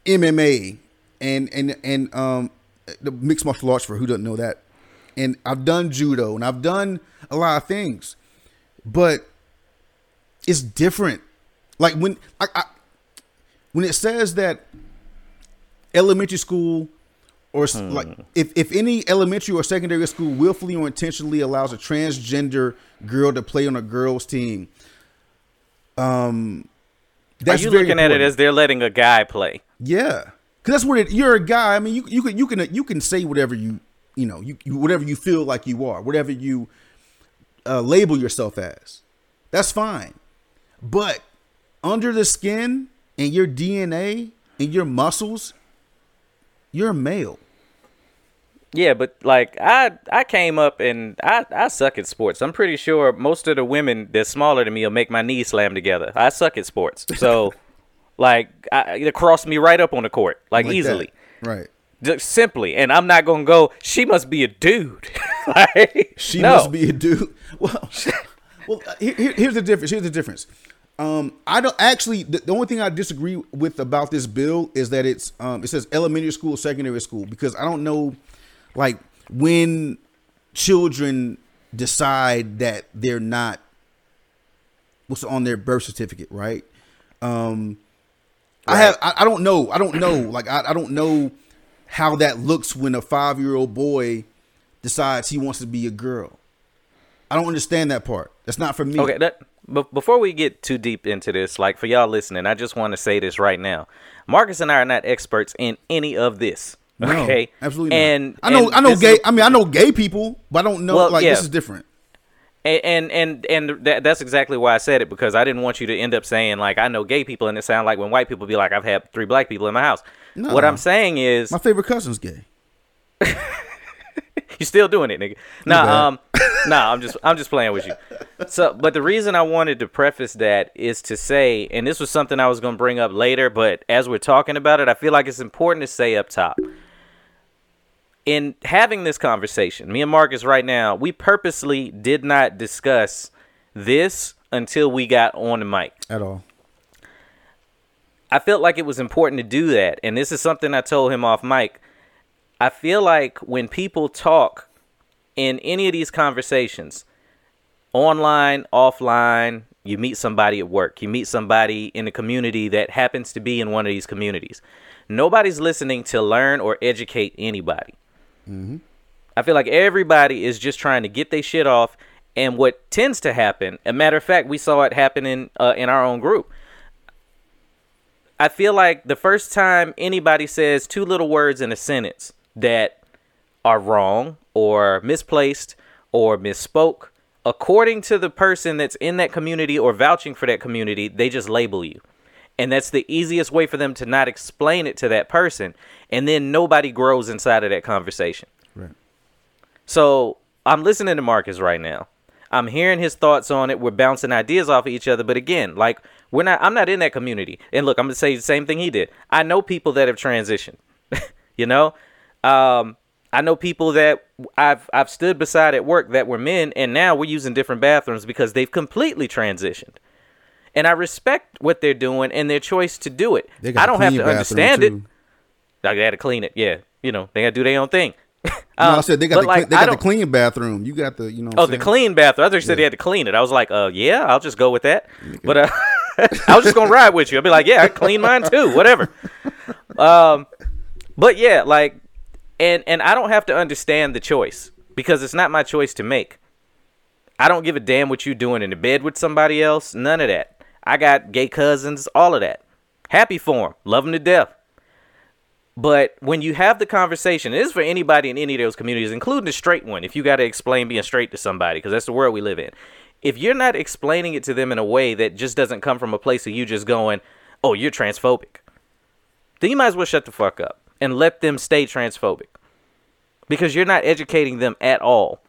MMA and and and um the mixed martial arts for who doesn't know that, and I've done judo and I've done a lot of things, but it's different. Like when I, I when it says that elementary school or s like if, if any elementary or secondary school willfully or intentionally allows a transgender girl to play on a girls team um that's Are you looking at it as they're letting a guy play? Yeah because that's what it, you're a guy i mean you, you can you can you can say whatever you you know you, you whatever you feel like you are whatever you uh, label yourself as that's fine but under the skin and your dna and your muscles you're a male Yeah, but like I I came up and I I suck at sports. I'm pretty sure most of the women that's smaller than me will make my knees slam together. I suck at sports. So <laughs> like I, it crossed me right up on the court like, like that. easily. right Just simply and i'm not gonna go she must be a dude <laughs> like, She no. must be a dude. <laughs> Well, well, uh, here- here's the difference. Here's the difference. Um, I don't actually. The, the only thing I disagree with about this bill is that it's um, it says elementary school, secondary school, because I don't know, like when children decide that they're not what's on their birth certificate, right? Um, I have. I, I don't know. I don't know. Like I, I don't know how that looks when a five year old boy decides he wants to be a girl. I don't understand that part. That's not for me. Okay, that but before we get too deep into this, like for y'all listening, I just want to say this right now. Marcus and I are not experts in any of this. No, Okay, absolutely. not. And I know. and I know gay. is- I mean, I know gay people, but I don't know. Well, like yeah. this is different. And and and, that, that's exactly why I said it because I didn't want you to end up saying like I know gay people and it sound like when white people be like I've had three black people in my house. No. What I'm saying is My favorite cousin's gay. <laughs> You still doing it, nigga? Nah, um, <laughs> nah. I'm just, I'm just playing with you. So, but the reason I wanted to preface that is to say, and this was something I was gonna bring up later, but as we're talking about it, I feel like it's important to say up top. In having this conversation, me and Marcus right now, we purposely did not discuss this until we got on the mic. At all. I felt like it was important to do that. And this is something I told him off mic. I feel like when people talk in any of these conversations, online, offline, you meet somebody at work, you meet somebody in the community that happens to be in one of these communities. Nobody's listening to learn or educate anybody. I feel like everybody is just trying to get their shit off. And what tends to happen, a matter of fact, we saw it happen in uh, in our own group. I feel like the first time anybody says two little words in a sentence that are wrong or misplaced or misspoke, according to the person that's in that community or vouching for that community, they just label you. And that's the easiest way for them to not explain it to that person. And then nobody grows inside of that conversation. Right. So I'm listening to Marcus right now. I'm hearing his thoughts on it. We're bouncing ideas off of each other. But again, like we're not I'm not in that community. And look, I'm gonna say the same thing he did. I know people that have transitioned. <laughs> you know? Um I know people that I've I've stood beside at work that were men and now we're using different bathrooms because they've completely transitioned. And I respect what they're doing and their choice to do it. Got I don't have to understand it. too. Like they had to clean it. Yeah. You know, they gotta do their own thing. <laughs> No, I Um, said they got the like, they got the clean bathroom. You got the you know. Oh, the clean bathroom. I thought you said they had to clean it. I was like, uh, yeah, I'll just go with that. But uh, <laughs> I was just gonna ride with you. I'd be like, yeah, I clean mine too, whatever. <laughs> Um, but yeah, like, and and I don't have to understand the choice because it's not my choice to make. I don't give a damn what you're doing in the bed with somebody else. None of that. I got gay cousins, all of that. Happy for them, love them to death. But when you have the conversation, it is for anybody in any of those communities, including the straight one, if you got to explain being straight to somebody, because that's the world we live in. If you're not explaining it to them in a way that just doesn't come from a place of you just going, oh, you're transphobic, then you might as well shut the fuck up and let them stay transphobic. Because you're not educating them at all.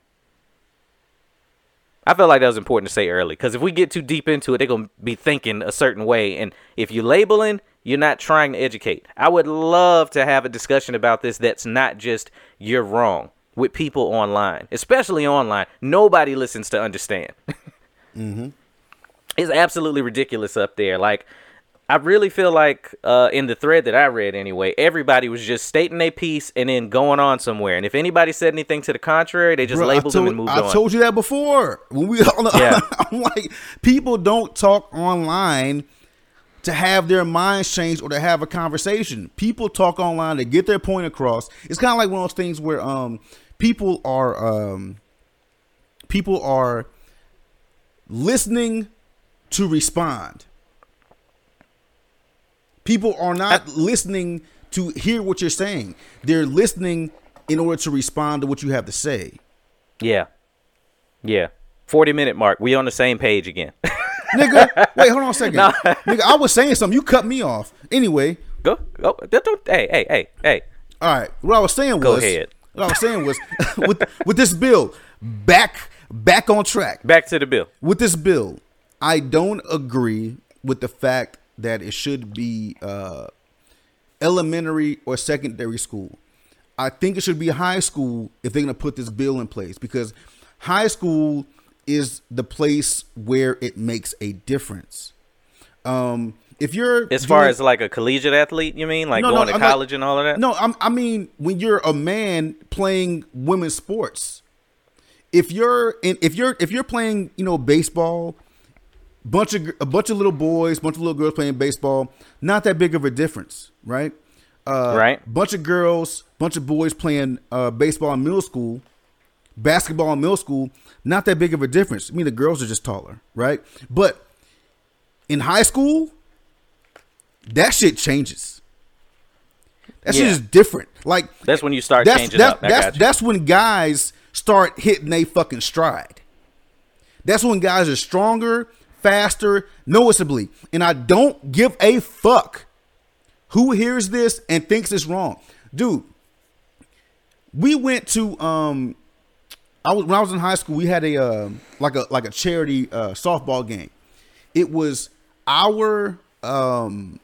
I felt like that was important to say early because if we get too deep into it, they're gonna be thinking a certain way, and if you're labeling, you're not trying to educate. I would love to have a discussion about this that's not just you're wrong with people online, especially online. Nobody listens to understand. Mm-hmm. <laughs> It's absolutely ridiculous up there. Like, I really feel like uh, in the thread that I read anyway, everybody was just stating their piece and then going on somewhere. And if anybody said anything to the contrary, they just Bro, labeled them told- and moved I on. I told you that before. When we, <laughs> Yeah. <laughs> I'm like, people don't talk online to have their minds changed or to have a conversation. People talk online to get their point across. It's kind of like one of those things where um people are um people are listening to respond. People are not listening to hear what you're saying. They're listening in order to respond to what you have to say. Yeah. Yeah. 40 minute mark. We on the same page again. <laughs> Nigga, wait, hold on a second. Nigga, I was saying something. You cut me off. Anyway, go. Go. Hey, hey, hey, hey. all right. What I was saying Go was ahead. What I was saying was <laughs> with with this bill, back back on track. Back to the bill. With this bill, I don't agree with the fact that it should be uh, elementary or secondary school. I think it should be high school if they're gonna put this bill in place because high school is the place where it makes a difference. Um, if you're As far doing- as like a collegiate athlete, you mean like No, no, going to I'm not- college and all of that? no, I'm, I mean when you're a man playing women's sports, if you're in, if you're if you're playing, you know, baseball, bunch of a bunch of little boys, bunch of little girls playing baseball, not that big of a difference, right? Uh, Right. Bunch of girls, bunch of boys playing uh, baseball in middle school, basketball in middle school, not that big of a difference. I mean, the girls are just taller, right? But in high school, that shit changes. That shit is different. Like That's when you start that's changing up. I that's, that's when guys start hitting a fucking stride. That's when guys are stronger, faster, noticeably. And I don't give a fuck who hears this and thinks it's wrong. Dude, we went to um I was when I was in high school, we had a uh, like a like a charity uh softball game. It was our um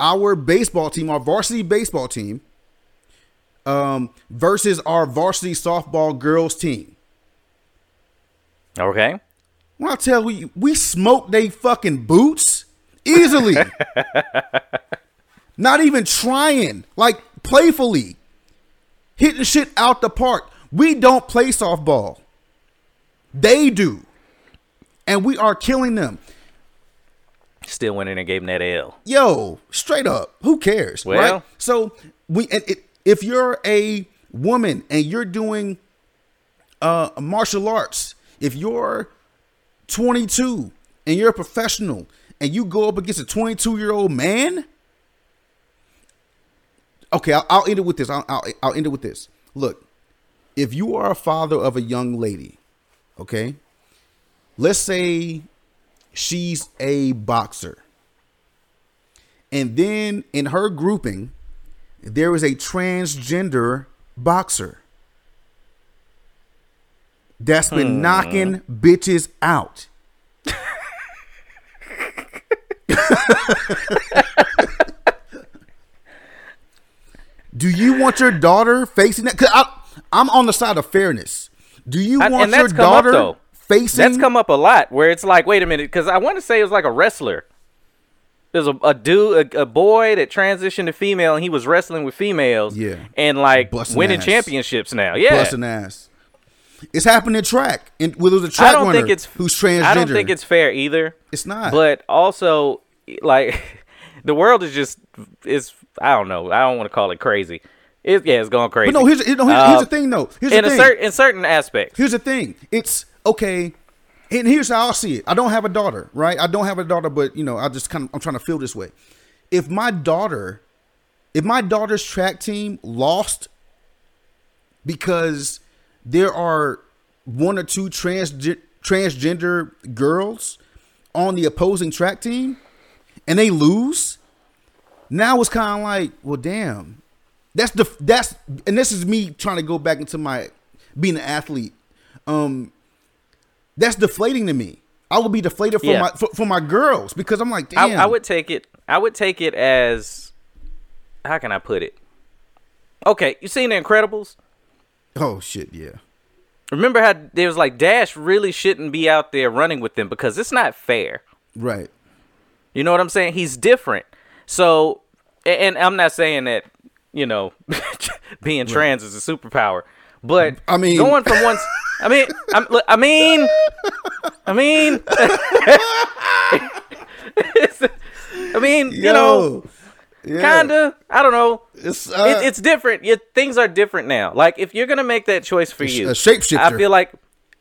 our baseball team, our varsity baseball team, um, versus our varsity softball girls team. okay. When I tell you, we smoked they fucking boots easily. <laughs> Not even trying, like playfully, hitting shit out the park. We don't play softball. They do, and we are killing them. Still went in and gave that L. yo, straight up, who cares? Well- right? So we, and it, if you're a woman and you're doing uh, martial arts, if you're 22 and you're a professional and you go up against a 22 year old man, okay, I'll, I'll end it with this. I'll, I'll, I'll end it with this. Look, if you are a father of a young lady, okay, let's say she's a boxer. And then in her grouping, there is a transgender boxer that's been hmm. knocking bitches out. Do you want your daughter facing that? Cause I, I'm on the side of fairness. Do you want and your up, daughter though. facing? That's come up a lot where it's like, wait a minute, because I want to say it was like a wrestler. There's a, a dude, a, a boy that transitioned to female, and he was wrestling with females. Yeah. And like Busting winning ass. championships now. Yeah. busting ass. It's happening in track, and well, there's a track I don't runner think it's who's transgender. I don't think it's fair either. It's not. But also, like, <laughs> the world is just is I don't know. I don't want to call it crazy. It, yeah, it's going crazy. But no, here's, here's, no, here's, Uh, the thing though. Here's in the a thing. certain in certain aspects. here's the thing. It's okay. And here's how I see it. I don't have a daughter, right? I don't have a daughter, but you know, I just kind of I'm trying to feel this way. If my daughter, if my daughter's track team lost because there are one or two trans transgender girls on the opposing track team and they lose, now it's kind of like, well, damn. That's the that's and this is me trying to go back into my being an athlete. Um, that's deflating to me. I would be deflated for Yeah. my for, for my girls because I'm like, I, damn. I would take it. I would take it as how can I put it? Okay, you seen the Incredibles? Oh shit, yeah. Remember how there was like Dash really shouldn't be out there running with them because it's not fair. Right. You know what I'm saying? He's different. So, and I'm not saying that you know <laughs> being trans is a superpower, but I mean- going from one. <laughs> I mean, I'm, I mean, I mean, <laughs> I mean, you know, yeah. kinda. I don't know. It's, It- uh, it's different. You, things are different now. Like if you're gonna make that choice for you, a shapeshifter. I feel like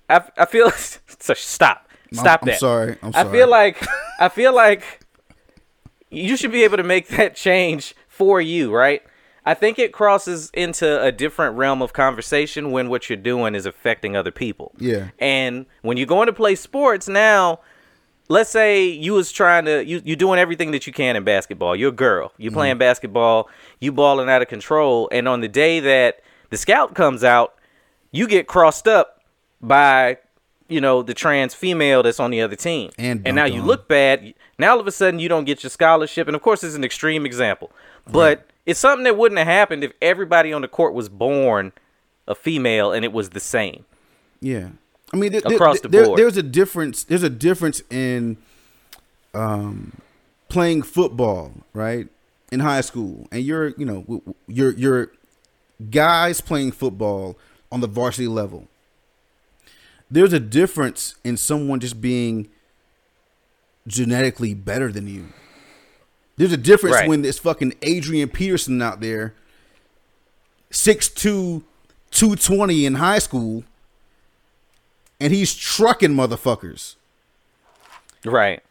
I, I feel <laughs> so stop stop I'm that. sorry. I'm sorry. I feel like I feel like you should be able to make that change for you, right? I think it crosses into a different realm of conversation when what you're doing is affecting other people. Yeah. And when you're going to play sports now, let's say you was trying to you you doing everything that you can in basketball. You're a girl. You're playing basketball. You balling out of control. And on the day that the scout comes out, you get crossed up by you know the trans female that's on the other team. And and now dunked you look bad. Now all of a sudden you don't get your scholarship. And of course, it's an extreme example, but It's something that wouldn't have happened if everybody on the court was born a female and it was the same. Yeah, I mean, there, there- Across the there- there's a difference. There's a difference in um, playing football, right, in high school, and you're, you know, you're you're guys playing football on the varsity level. There's a difference in someone just being genetically better than you. There's a difference Right. when there's fucking Adrian Peterson out there, 6'2", 220 in high school, and he's trucking motherfuckers. Right.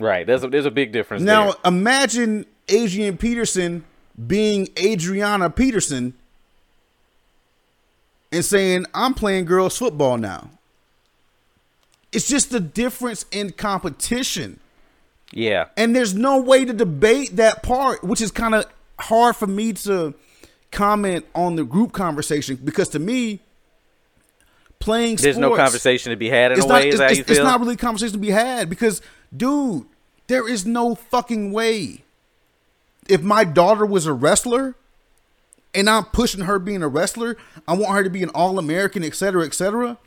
Right. There's a there's a big difference Now there. imagine Adrian Peterson being Adriana Peterson and saying, I'm playing girls football now. It's just the difference in competition. Yeah. And there's no way to debate that part, which is kind of hard for me to comment on the group conversation because to me, playing There's no conversation to be had in it's a not, way. It's, it's- it's not really a conversation to be had because, dude, there is no fucking way. If my daughter was a wrestler and I'm pushing her being a wrestler, I want her to be an all American, et cetera, et cetera.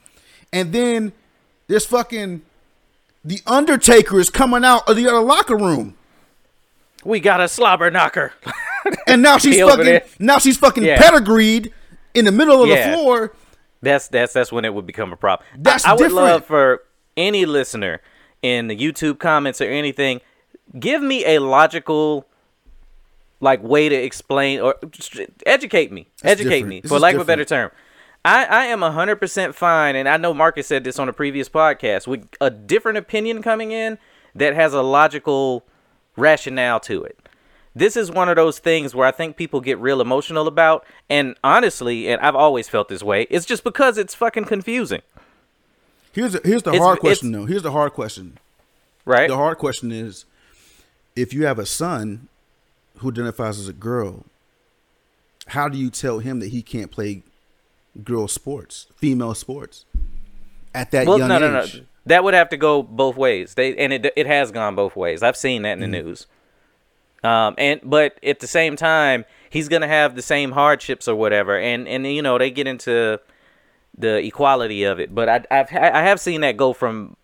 And then there's fucking the Undertaker is coming out of the other locker room. we got a slobber knocker. And now <laughs> she's fucking now she's fucking Yeah. pedigreed in the middle of Yeah. the floor. That's that's that's when it would become a problem. I- That's I, would different. love for any listener in the YouTube comments or anything, give me a logical like way to explain or educate me. Educate different. me This for lack of a better term. I, I am 100% fine, and I know Marcus said this on a previous podcast, with a different opinion coming in that has a logical rationale to it. This is one of those things where I think people get real emotional about, and honestly, and I've always felt this way, it's just because it's fucking confusing, Here's a, here's the It's- hard question though. Here's the hard question. right? The hard question is if you have a son who identifies as a girl, how do you tell him that he can't play girl sports, female sports at that well, young no, no, no. age? That would have to go both ways. They and it it has gone both ways. I've seen that in the Mm-hmm. news. Um, and but at the same time, he's gonna have the same hardships or whatever, and and you know they get into the equality of it. But I I've I have seen that go from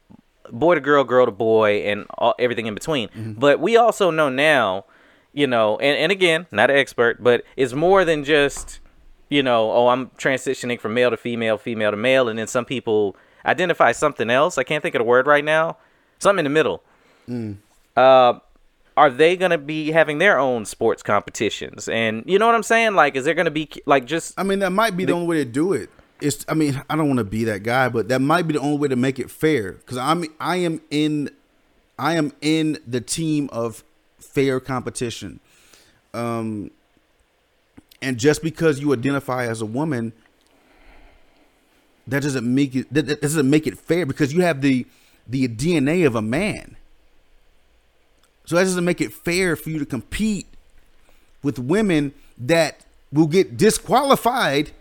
boy to girl, girl to boy, and all, everything in between. Mm-hmm. But we also know now, you know, and and again, not an expert, but it's more than just you know, oh, I'm transitioning from male to female, female to male, and then some people identify something else. I can't think of the word right now. Something in the middle. Mm. Uh, are they gonna be having their own sports competitions? And you know what I'm saying? Like, is there gonna be like just I mean, that might be the only way to do it. It's. I mean, I don't want to be that guy, but that might be the only way to make it fair. Because I'm. I am in. I am in the team of fair competition. Um. And just because you identify as a woman, that doesn't make it. That, that doesn't make it fair because you have the the DNA of a man. So that doesn't make it fair for you to compete with women that will get disqualified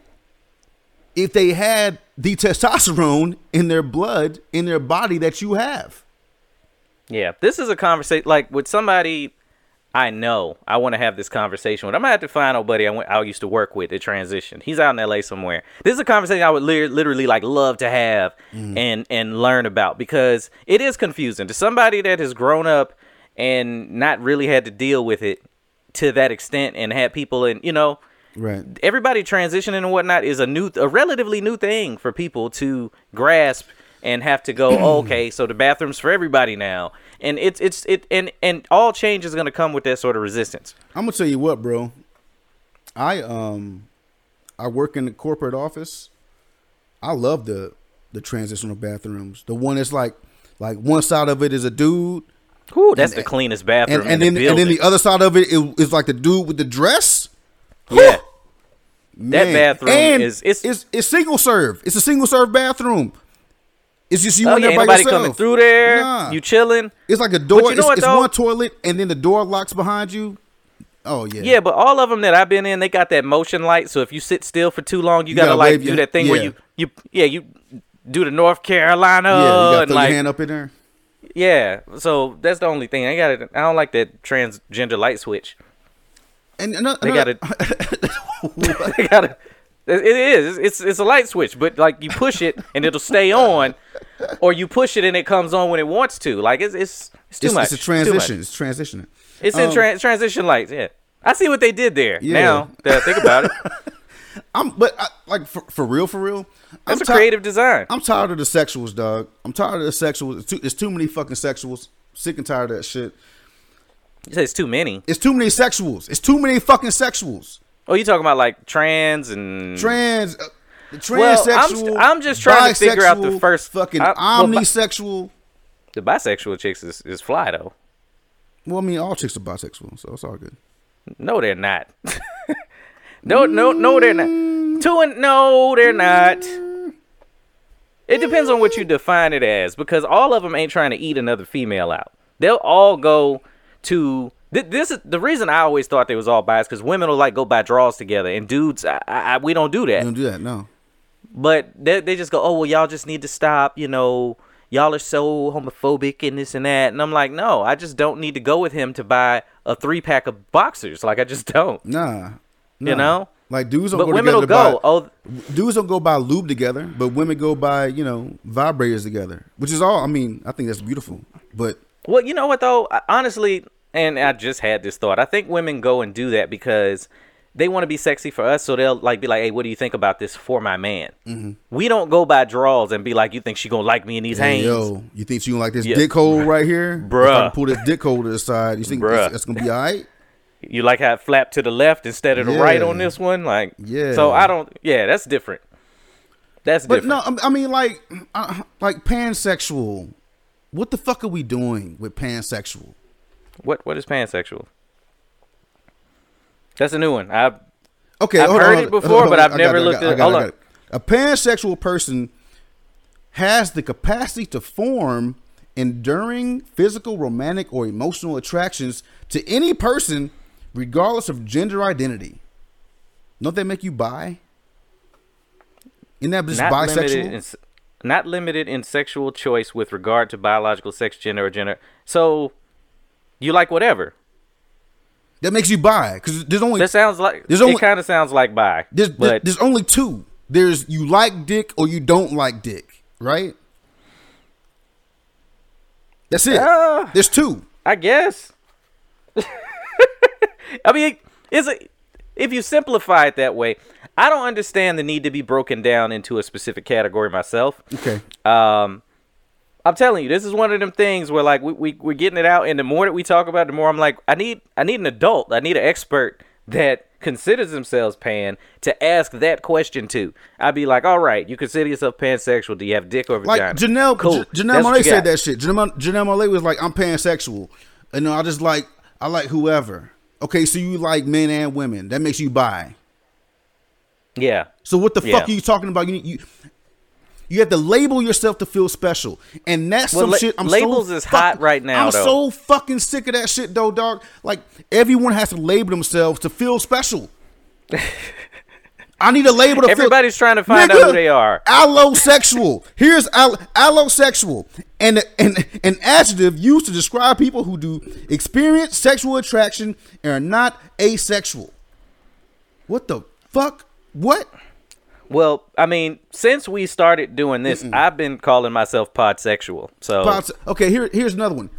if they had the testosterone in their blood in their body that you have. Yeah, this is a conversation like with somebody I know. I want to have this conversation with. I'm gonna have to find a buddy I went, I used to work with that transition. He's out in L.A. somewhere. This is a conversation I would lit- literally like love to have mm. and and learn about because it is confusing to somebody that has grown up and not really had to deal with it to that extent and had people in you know Right. everybody transitioning and whatnot is a new a relatively new thing for people to grasp and have to go oh, <clears throat> okay so the bathrooms for everybody now and it's it's it and and all change is going to come with that sort of resistance I'm gonna tell you what, bro. I um I work in the corporate office. I love the the transitional bathrooms. The one that's like like one side of it is a dude Ooh, that's And- the cleanest bathroom and, and in then the and then the other side of it is, is like the dude with the dress. yeah That bathroom And is- it's- it's it's single serve. It's a single serve bathroom. It's just you oh in yeah there by anybody yourself. coming through there Nah. you chilling It's like a door. You know it's it's one toilet, and then the door locks behind you. Oh yeah. yeah but all of them that i've been in they got that motion light so if you sit still for too long you, You gotta, gotta like do your- that thing where you you yeah you do the north carolina Yeah, you gotta and like your hand up in there. Yeah, so that's the only thing. I got it. I don't like that transgender light switch. And another, <laughs> <laughs> They got it. they gotta. It it is. It's it's a light switch, but like you push it and it'll stay on, or you push it and it comes on when it wants to. Like it's it's it's too it's, much. it's a transition. It's transitioning. It's in Um, tran transition lights. Yeah, I see what they did there. Yeah. Now that I think about it, <laughs> I'm, but I, like for, for real, for real. I'm that's a ti- creative design. I'm tired of the sexuals, dog. I'm tired of the sexuals. It's too, it's too many fucking sexuals. Sick and tired of that shit. You say it's too many. It's too many sexuals. It's too many fucking sexuals. Oh, you talking about like trans and Trans, uh, the Well, I'm transsexual. st- I'm just trying to figure out the first- fucking I- well, bi- omnisexual. the bisexual chicks is, is fly though. Well, I mean, all chicks are bisexual, so it's all good. No, they're not. <laughs> no, no, no, they're not. Two and no, they're not. It depends on what you define it as, because all of them ain't trying to eat another female out. They'll all go to. thi- This is the reason I always thought they was all biased, because women will like go buy draws together, and dudes, I, I, we don't do You that. don't do that, no. But they, they just go, oh well, y'all just need to stop. You know, y'all are so homophobic and this and that. And I'm like, no, I just don't need to go with him to buy a three pack of boxers. Like I just don't. Nah, You know? like dudes don't But go women together will go. buy- Oh, dudes don't go buy lube together, but women go buy you know vibrators together, which is all. I mean, I think that's beautiful, but well, you know what though? I- Honestly, and I just had this thought. I think women go and do that because they want to be sexy for us. So they'll like be like, hey, what do you think about this for my man? Mm-hmm. We don't go by draws and be like, you think she gonna like me in these hey, hands? yo, you think she gonna like this Yeah. dick hole right here, Bruh. If I can pull this dick hole to the side, you think that's, that's gonna be all right? You like how it flapped to the left instead of the right on this one? Like, Yeah. So I don't. Yeah, that's different. That's But different. no, I- I mean like, uh, like pansexual. What the fuck are we doing with pansexual? What what is pansexual? That's a new one. I've Okay, I've on, heard hold it before, on, but I've never it, looked it, at- hold it. A pansexual person has the capacity to form enduring physical, romantic, or emotional attractions to any person, regardless of gender identity. Don't they make you bi? Isn't that just not bisexual? in, not limited in sexual choice with regard to biological sex, gender, or gender. So you like whatever. that makes you bi because there's only That sounds like There's it. only- Kind of sounds like bi, there's, but there's only two. There's you like dick or you don't like dick, right? That's it. Ah. There's two. I guess. <laughs> I mean, is it if you simplify it that way? I don't understand the need to be broken down into a specific category myself. Okay. Um, I'm telling you, this is one of them things where like we, we we're getting it out, and the more that we talk about, it, the more I'm like, I need I need an adult, I need an expert that considers themselves pan to ask that question to. I'd be like, all right, you consider yourself pansexual? Do you have dick or vagina? Like? Janelle, cool. J- Janelle Monáe said that shit. Janelle, Janelle Monáe was like, "I'm pansexual," and I just like I like whoever. Okay, so you like men and women. That makes you bi. Yeah, So what the Yeah. fuck are you talking about? You you you have to label yourself to feel special, and that's Well, some la- shit. I'm labels so is hot right now, I'm though. so fucking sick of that shit, though, dog. Like everyone has to label themselves to feel special. <laughs> I need a label to Everybody's feel, trying to find out who they are. Allosexual. Here's all, allosexual, and and an adjective used to describe people who do experience sexual attraction and are not asexual. What the fuck? What? Well, I mean, since we started doing this, I've been calling myself podsexual. So Pods- Okay, here here's another one.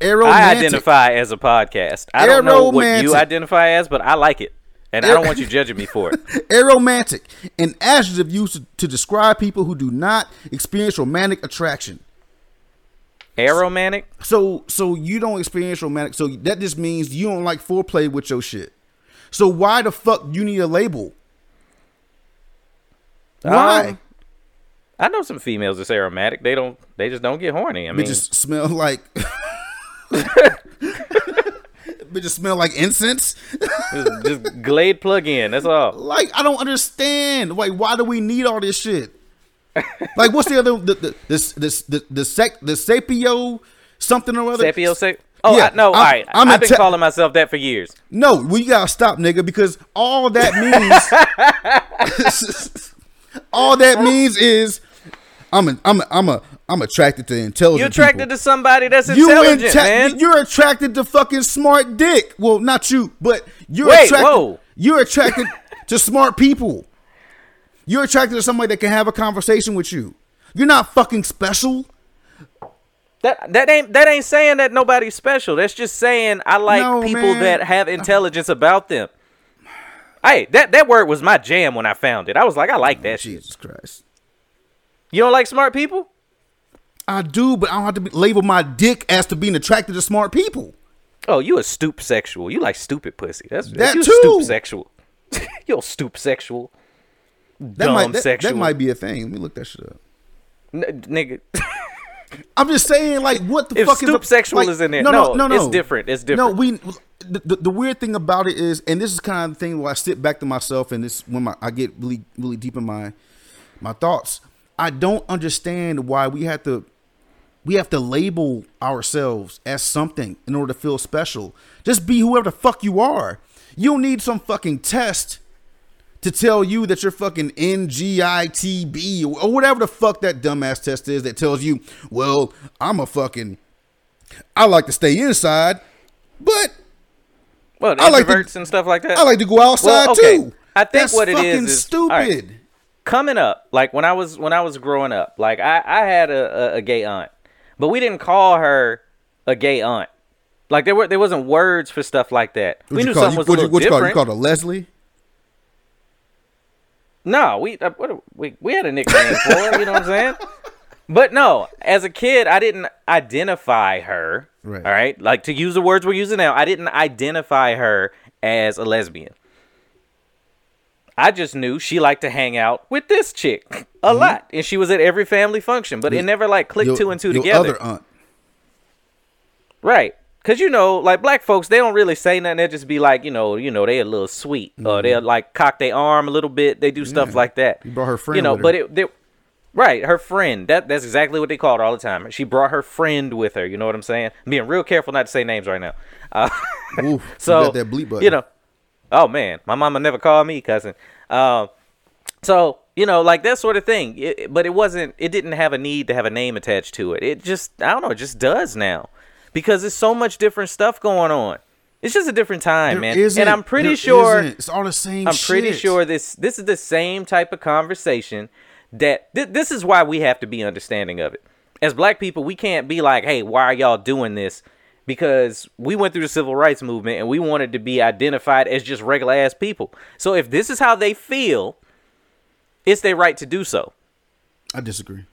I identify as a podcast. I don't know what you identify as, but I like it. And I don't want you <laughs> judging me for it. Aromantic, an adjective used to, to describe people who do not experience romantic attraction. Aromantic? So so you don't experience romantic. So that just means you don't like foreplay with your shit. So why the fuck you need a label? Why? Um, I know some females that's aromatic. They don't. They just don't get horny. I mean, they just smell like. <laughs> <laughs> Bitches smell like incense. just, just Glade plug in. That's all. Like I don't understand. Like why do we need all this shit? Like what's the other the the this this the the sec the sapio something or other? Sapio sex. Oh Yeah, I, no! I'm- all right. I'm I've been inte- calling myself that for years. No, we gotta stop, nigga, because all that means <laughs> <laughs> all that means is I'm a I'm a I'm a I'm attracted to intelligent. You're attracted people. to somebody that's You intelligent, inta- man. You're attracted to fucking smart dick. Well, not you, but you're Wait, attracted. whoa. You're attracted <laughs> to smart people. You're attracted to somebody that can have a conversation with you. You're not fucking special. That that ain't that ain't saying that nobody's special. That's just saying I like No, people man. that have intelligence about them. Hey, that that word was my jam when I found it. I was like, I like that shit. Jesus Christ. You don't like smart people? I do, but I don't have to be, label my dick as to being attracted to smart people. Oh, you a stoop sexual. You like stupid pussy. That's That you too. stoop sexual. <laughs> you a stoop sexual. That Dumb might that, sexual. that might be a thing. Let me look that shit up. N- nigga. I'm just saying, like, what the If fuck is stoop the, sexual like, is in there. No, no, No, no, no. it's different. It's different. No, we. The, the, the weird thing about it is, and this is kind of the thing where I sit back to myself, and this when my I get really really deep in my my thoughts. I don't understand why we have to we have to label ourselves as something in order to feel special. Just be whoever the fuck you are. You don't need some fucking test to tell you that you're fucking NGITB or whatever the fuck that dumbass test is that tells you, well, I'm a fucking, I like to stay inside, but well, I like to- and stuff like that. I like to go outside Well, okay. too. I think That's what it is fucking is- stupid. right. coming up, like when I was when I was growing up, like I I had a, a, a gay aunt, but we didn't call her a gay aunt. Like there were there wasn't words for stuff like that. What we knew call, something you, was a what you, little what you call, different. you called her Leslie? No, we uh, what, we we had a nickname for her. You know what I'm saying? But no, as a kid, I didn't identify her. Right. All right, like to use the words we're using now, I didn't identify her as a lesbian. I just knew she liked to hang out with this chick a lot, and she was at every family function. But it never like clicked Mm-hmm. Your- two and two your together. Other aunt. Right. Cause you know, like black folks, they don't really say nothing. They just be like, you know, you know, they a little sweet, or they'll like cock their arm a little bit. They do stuff Mm-hmm. Yeah. like that. You brought her friend you know, with her. but it, they, right, her friend. That that's exactly what they called her all the time. She brought her friend with her. You know what I'm saying? I'm being real careful not to say names right now. Uh, Oof, so <laughs> you got that bleep button. you know, oh man, my mama never called me cousin. Um, so you know, like that sort of thing. It, but it wasn't. It didn't have a need to have a name attached to it. It just, I don't know. It just does now because there's so much different stuff going on. It's just a different time, There man. and I'm pretty sure isn't. it's all the same. I'm pretty sure this this is the same type of conversation that th- this is why we have to be understanding of it. As black people, we can't be like, "Hey, why are y'all doing this?" Because we went through the civil rights movement and we wanted to be identified as just regular ass people. So if this is how they feel, it's their right to do so. I disagree.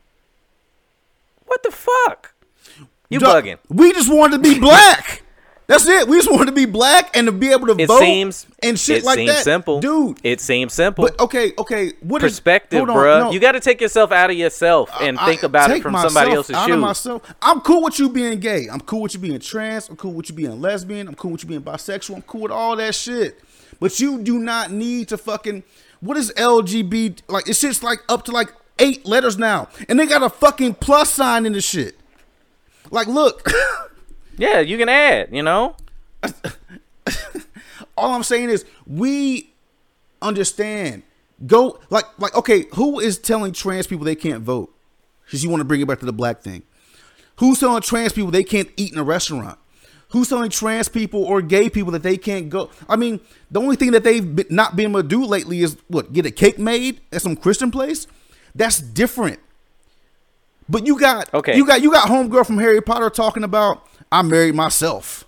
What the fuck? You Duh, bugging? We just wanted to be black. That's it. We just wanted to be black and to be able to It vote seems and shit it like seems that. simple, dude. It seems simple. But okay, okay. What is- Perspective, on, bruh. no. You got to take yourself out of yourself and I- think about it from somebody else's out shoes. Of myself. I'm cool with you being gay. I'm cool with you being trans. I'm cool with you being lesbian. I'm cool with you being bisexual. I'm cool with all that shit. But you do not need to fucking. What is LGBT? Like it's just like up to like eight letters now, and they got a fucking plus sign in the shit. Like, look. <laughs> Yeah, you can add, you know? <laughs> all I'm saying is we understand. Go like like okay, who is telling trans people they can't vote? Because you want to bring it back to the black thing. Who's telling trans people they can't eat in a restaurant? Who's telling trans people or gay people that they can't go? I mean, the only thing that they've not been able to do lately is what get a cake made at some Christian place. That's different. But you got Okay. You got you got homegirl from Harry Potter talking about I married myself.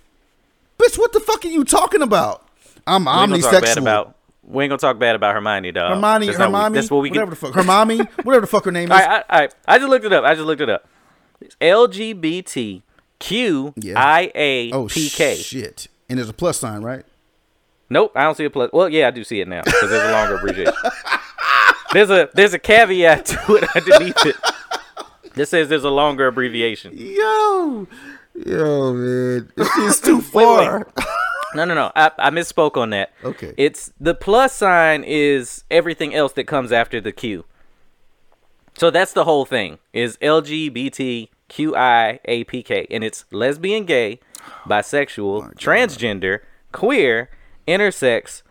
Bitch, what the fuck are you talking about? I'm We ain't talk bad omnisexual. about. We ain't gonna talk bad about Hermione, dog. Hermione, That's not Hermione, that's what we whatever can. the fuck, Hermione, <laughs> whatever the fuck her name is. All right, I, I, I just looked it up. I just looked it up. LGBTQIAPK. oh shit! And there's a plus sign, right? Nope, I don't see a plus. Well, yeah, I do see it now because there's a longer abbreviation. there's a there's a caveat <laughs> to it underneath it. This says there's a longer abbreviation. Yo, yo, man, it's too <laughs> Wait, wait. far. <laughs> No, no, no. I, I misspoke on that. Okay. It's the plus sign is everything else that comes after the Q. So that's the whole thing is LGBTQIAPK, and it's lesbian, gay, bisexual, oh transgender, queer, intersex,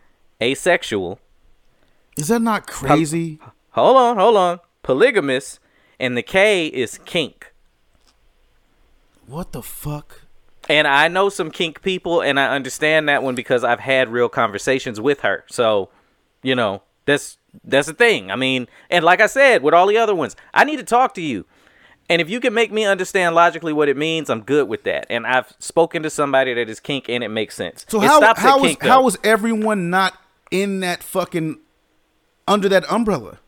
asexual. Is that not crazy? Hold on, hold on. Polygamous, and the K is kink. What the fuck? And I know some kink people, and I understand that one because I've had real conversations with her. So, you know, that's that's the thing. I mean, and like I said, with all the other ones, I need to talk to you. And if you can make me understand logically what it means, I'm good with that. And I've spoken to somebody that is kink, and it makes sense. So It how how is kink, how is everyone not in that fucking under that umbrella?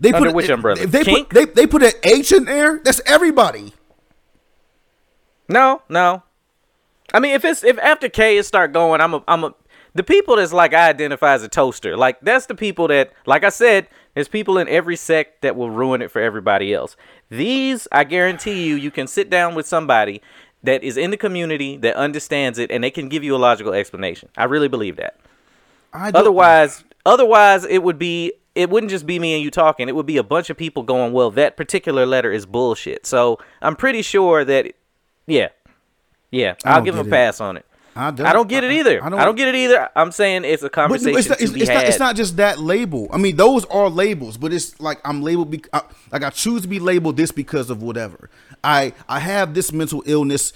They Under which umbrella? If they Kink? put they, they put an H in there. That's everybody. No, no. I mean, if it's if after K is start going, I'm a I'm a the people that's like I identify as a toaster. Like that's the people that, like I said, there's people in every sect that will ruin it for everybody else. These, I guarantee you, you can sit down with somebody that is in the community that understands it, and they can give you a logical explanation. I really believe that. I Otherwise, otherwise it would be it wouldn't just be me and you talking. It would be a bunch of people going, "Well, that particular letter is bullshit." So I'm pretty sure that, yeah, yeah, I'll give him a it. pass on it. I don't, I don't get it either. I I don't- don't, get it either. I'm saying it's a conversation it's, not, it's, it's not, it's not just that label. I mean, those are labels, but it's like I'm labeled. Be, I, like I choose to be labeled this because of whatever. I I have this mental illness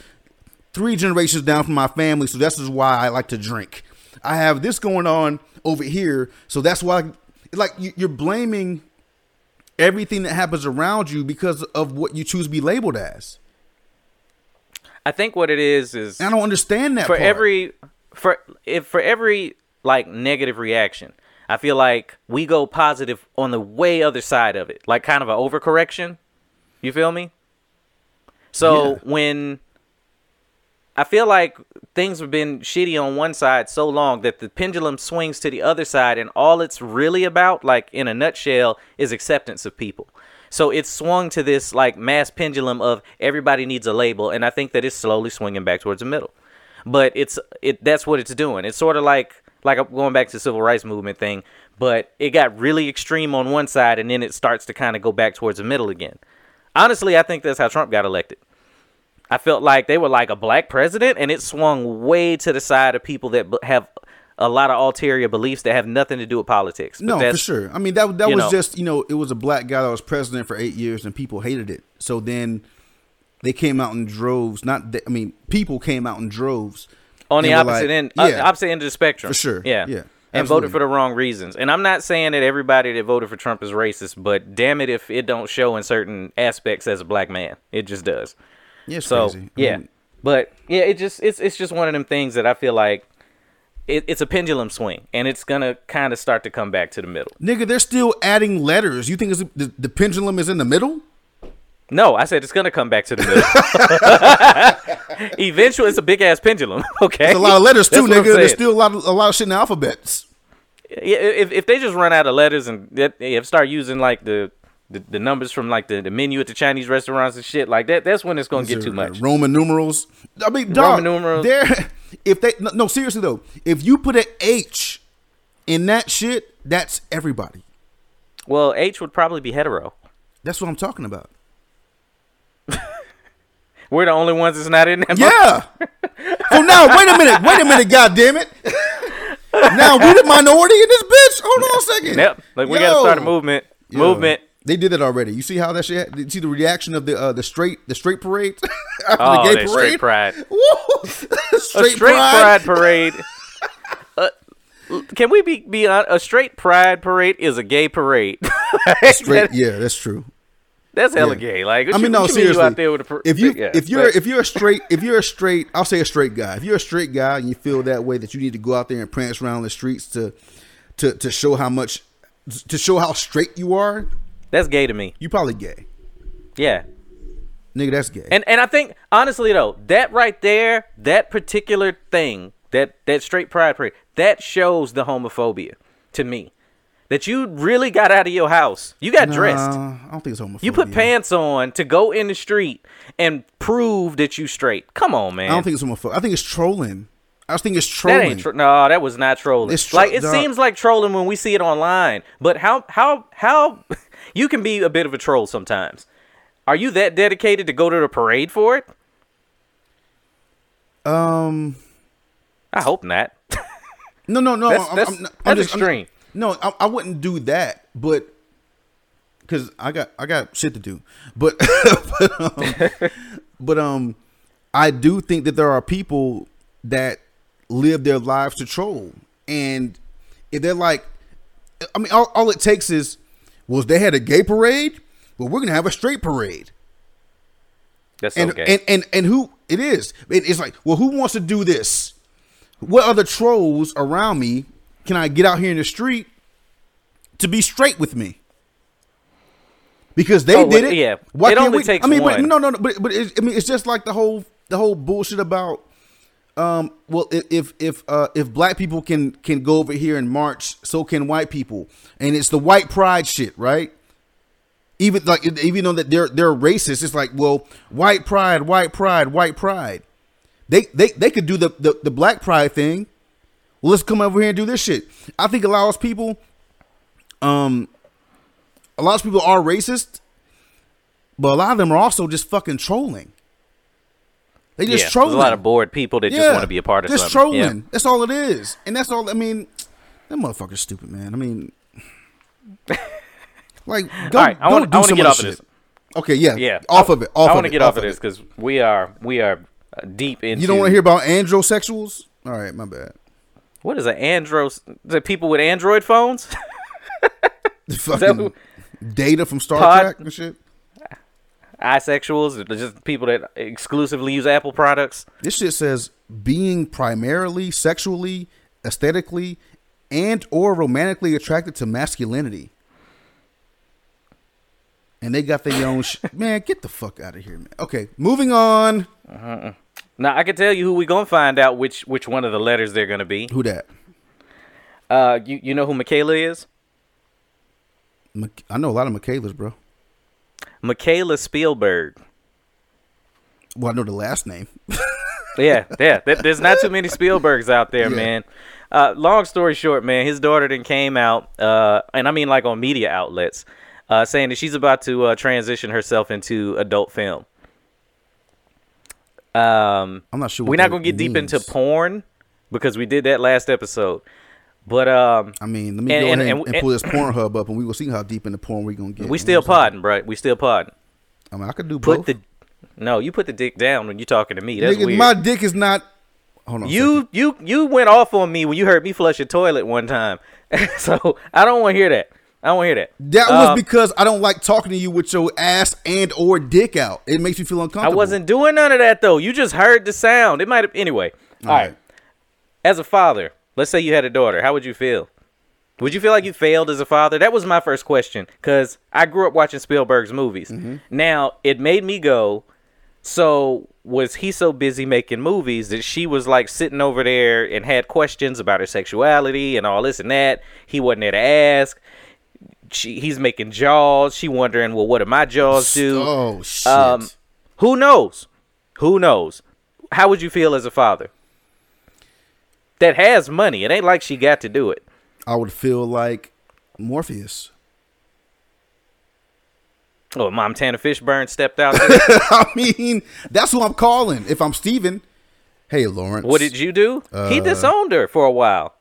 three generations down from my family, so that's just why I like to drink. I have this going on over here, so that's why. Like you, you're blaming everything that happens around you because of what you choose to be labeled as. I think what it is is I don't understand that for part. every for if for every like negative reaction, I feel like we go positive on the way other side of it, like kind of an overcorrection. You feel me? So Yeah. when I feel like things have been shitty on one side so long that the pendulum swings to the other side, and all it's really about, like in a nutshell, is acceptance of people. So it's swung to this like mass pendulum of everybody needs a label, and I think that it's slowly swinging back towards the middle. But it's it that's what it's doing. It's sort of like like going back to the civil rights movement thing, but it got really extreme on one side, and then it starts to kind of go back towards the middle again. Honestly, I think that's how Trump got elected. I felt like they were like a black president, and it swung way to the side of people that have a lot of ulterior beliefs that have nothing to do with politics. But No, for sure. I mean that that was know. just you know it was a black guy that was president for eight years and people hated it. So then they came out in droves. Not th- I mean people came out in droves on the opposite like- end, uh, yeah. opposite end of the spectrum. For sure. Yeah, Yeah, and absolutely. voted for the wrong reasons. And I'm not saying that everybody that voted for Trump is racist, but damn it, if it don't show in certain aspects as a black man, it just does. Yeah, it's So crazy. I yeah, mean, but yeah, it just it's it's just one of them things that I feel like it, it's a pendulum swing, and it's gonna kind of start to come back to the middle. nigga, they're still adding letters. You think it's, the, the pendulum is in the middle? No, I said it's gonna come back to the middle. <laughs> Eventually, it's a big ass pendulum. <laughs> Okay, There's a lot of letters too, That's nigga. There's still a lot of a lot of shit in the alphabets. Yeah, if if they just run out of letters and start using like the, the the numbers from like the, the menu at the Chinese restaurants and shit like that, that's when it's gonna get too much. Roman numerals. I mean, dog, Roman numerals. There, if they no, no seriously though, if you put an H in that shit, that's everybody. Well, H would probably be hetero. That's what I'm talking about. <laughs> We're the only ones that's not in that. Yeah. <laughs> so now, wait a minute. Wait a minute. God damn it. <laughs> Now we the minority in this bitch. Hold on a second. Yep. Like we gotta start a movement. Yo. Movement. They did that already. You see how that shit? Did you see the reaction of the uh, the straight the straight parade <laughs> after Oh, the gay that parade? straight pride. <laughs> <laughs> Straight, straight pride. pride, parade. Uh, can we be be on a straight pride parade is a gay parade? Straight. Yeah, that's true. That's hella Yeah. gay. Like I you- mean, no, you mean seriously. Out there with a if you yeah, if you're but- if you're a straight if you're a straight I'll say a straight guy. If you're a straight guy and you feel that way that you need to go out there and prance around the streets to to to show how much to show how straight you are, that's gay to me. you probably gay. Yeah. Nigga, that's gay. And and I think honestly though, that right there, that particular thing, that that straight pride parade, that shows the homophobia to me. That you really got out of your house. You got dressed. I don't think it's homophobia. You put pants on to go in the street and prove that you straight. Come on, man. I don't think it's homophobia. I think it's trolling. I think it's that trolling. ain't tro- no, that was not trolling. It's tro- like it dog. seems like trolling when we see it online. But how how how you can be a bit of a troll sometimes. Are you that dedicated to go to the parade for it? um, I hope not. no, no, no. That's- I'm, that's- I'm, not- I'm that's just, I'm- extreme. no, I, I wouldn't do that. But because I got I got shit to do. But <laughs> but, um, but um, I do think that there are people that live their lives to troll, and if they're like, I mean, all, all it takes is, was they had a gay parade? Well, we're gonna have a straight parade. That's And okay. and and and who it is? It's like, well, who wants to do this? What other trolls around me can I get out here in the street to be straight with me? Because they Oh, did it. yeah. Why It can't only we? takes I mean, but no, no, no. But but I mean, it's just like the whole the whole bullshit about. Um. Well, if if uh if black people can can go over here and march, so can white people, and it's the white pride shit, right? even like even though that they're they're racist, it's like well, white pride, white pride, white pride. They they they could do the the, the black pride thing. Well, let's come over here and do this shit. I think a lot of people, um, a lot of people are racist, but a lot of them are also just fucking trolling. They just yeah, trolling. there's a lot of bored people that just want to be a part of just something. trolling. Yeah. That's all it is, and that's all. I mean, that motherfucker's stupid, man. I mean, <laughs> like, go, All right, I want do I want to get off of this. Okay, yeah, Yeah, off I, of it. Off. I want to get off of this because we are we are uh, deep into. You don't want to hear about androsexuals? All right, my bad. what is an andros? The people with Android phones? <laughs> The fucking who- data from Star Pod- Trek and shit. Isexuals? Just people that exclusively use Apple products? This shit says being primarily sexually, aesthetically, and or romantically attracted to masculinity. And they got their own sh- <laughs> man. Get the fuck out of here, man. Okay, moving on. Now I can tell you who we gonna find out which which one of the letters they're gonna be. Who that? Uh, you you know who Mikaela is? I know a lot of Michaelas, bro. Mikaela Spielberg. Well, I know the last name. <laughs> yeah, yeah. There's not too many Spielbergs out there, Yeah. man. Uh, long story short, man, his daughter then came out, uh, and I mean like on media outlets, uh, saying that she's about to uh, transition herself into adult film. Um, I'm not sure. What we're not gonna get deep into porn because we did that last episode, but um, I mean, let me And- go and- ahead and, and- pull this Pornhub up, and we will see how deep in the porn we're gonna get. we still podding, bro. We still podding. I mean, I could do Put both. the no, you put the dick down when you're talking to me. That's Nigga, weird. my dick is not. Hold on. You you you went off on me when you heard me flush a toilet one time. <laughs> so I don't want to hear that. I don't want to hear that. That was Um, because I don't like talking to you with your ass and or dick out. It makes me feel uncomfortable. I wasn't doing none of that though. You just heard the sound. It might have anyway. All right. right. As a father, let's say you had a daughter. How would you feel? Would you feel like you failed as a father? That was my first question because I grew up watching Spielberg's movies. Mm-hmm. Now it made me go. So was he so busy making movies that she was like sitting over there and had questions about her sexuality and all this and that? He wasn't there to ask. She, he's making jaws. She wondering, well, what do my jaws do? Oh shit! Um, who knows? Who knows? How would you feel as a father that has money? It ain't like she got to do it. I would feel like Morpheus. Oh, Montana Fishburne stepped out. <laughs> I mean, that's who I'm calling. If I'm Steven. Hey, Laurence. what did you do? he Uh, disowned her for a while,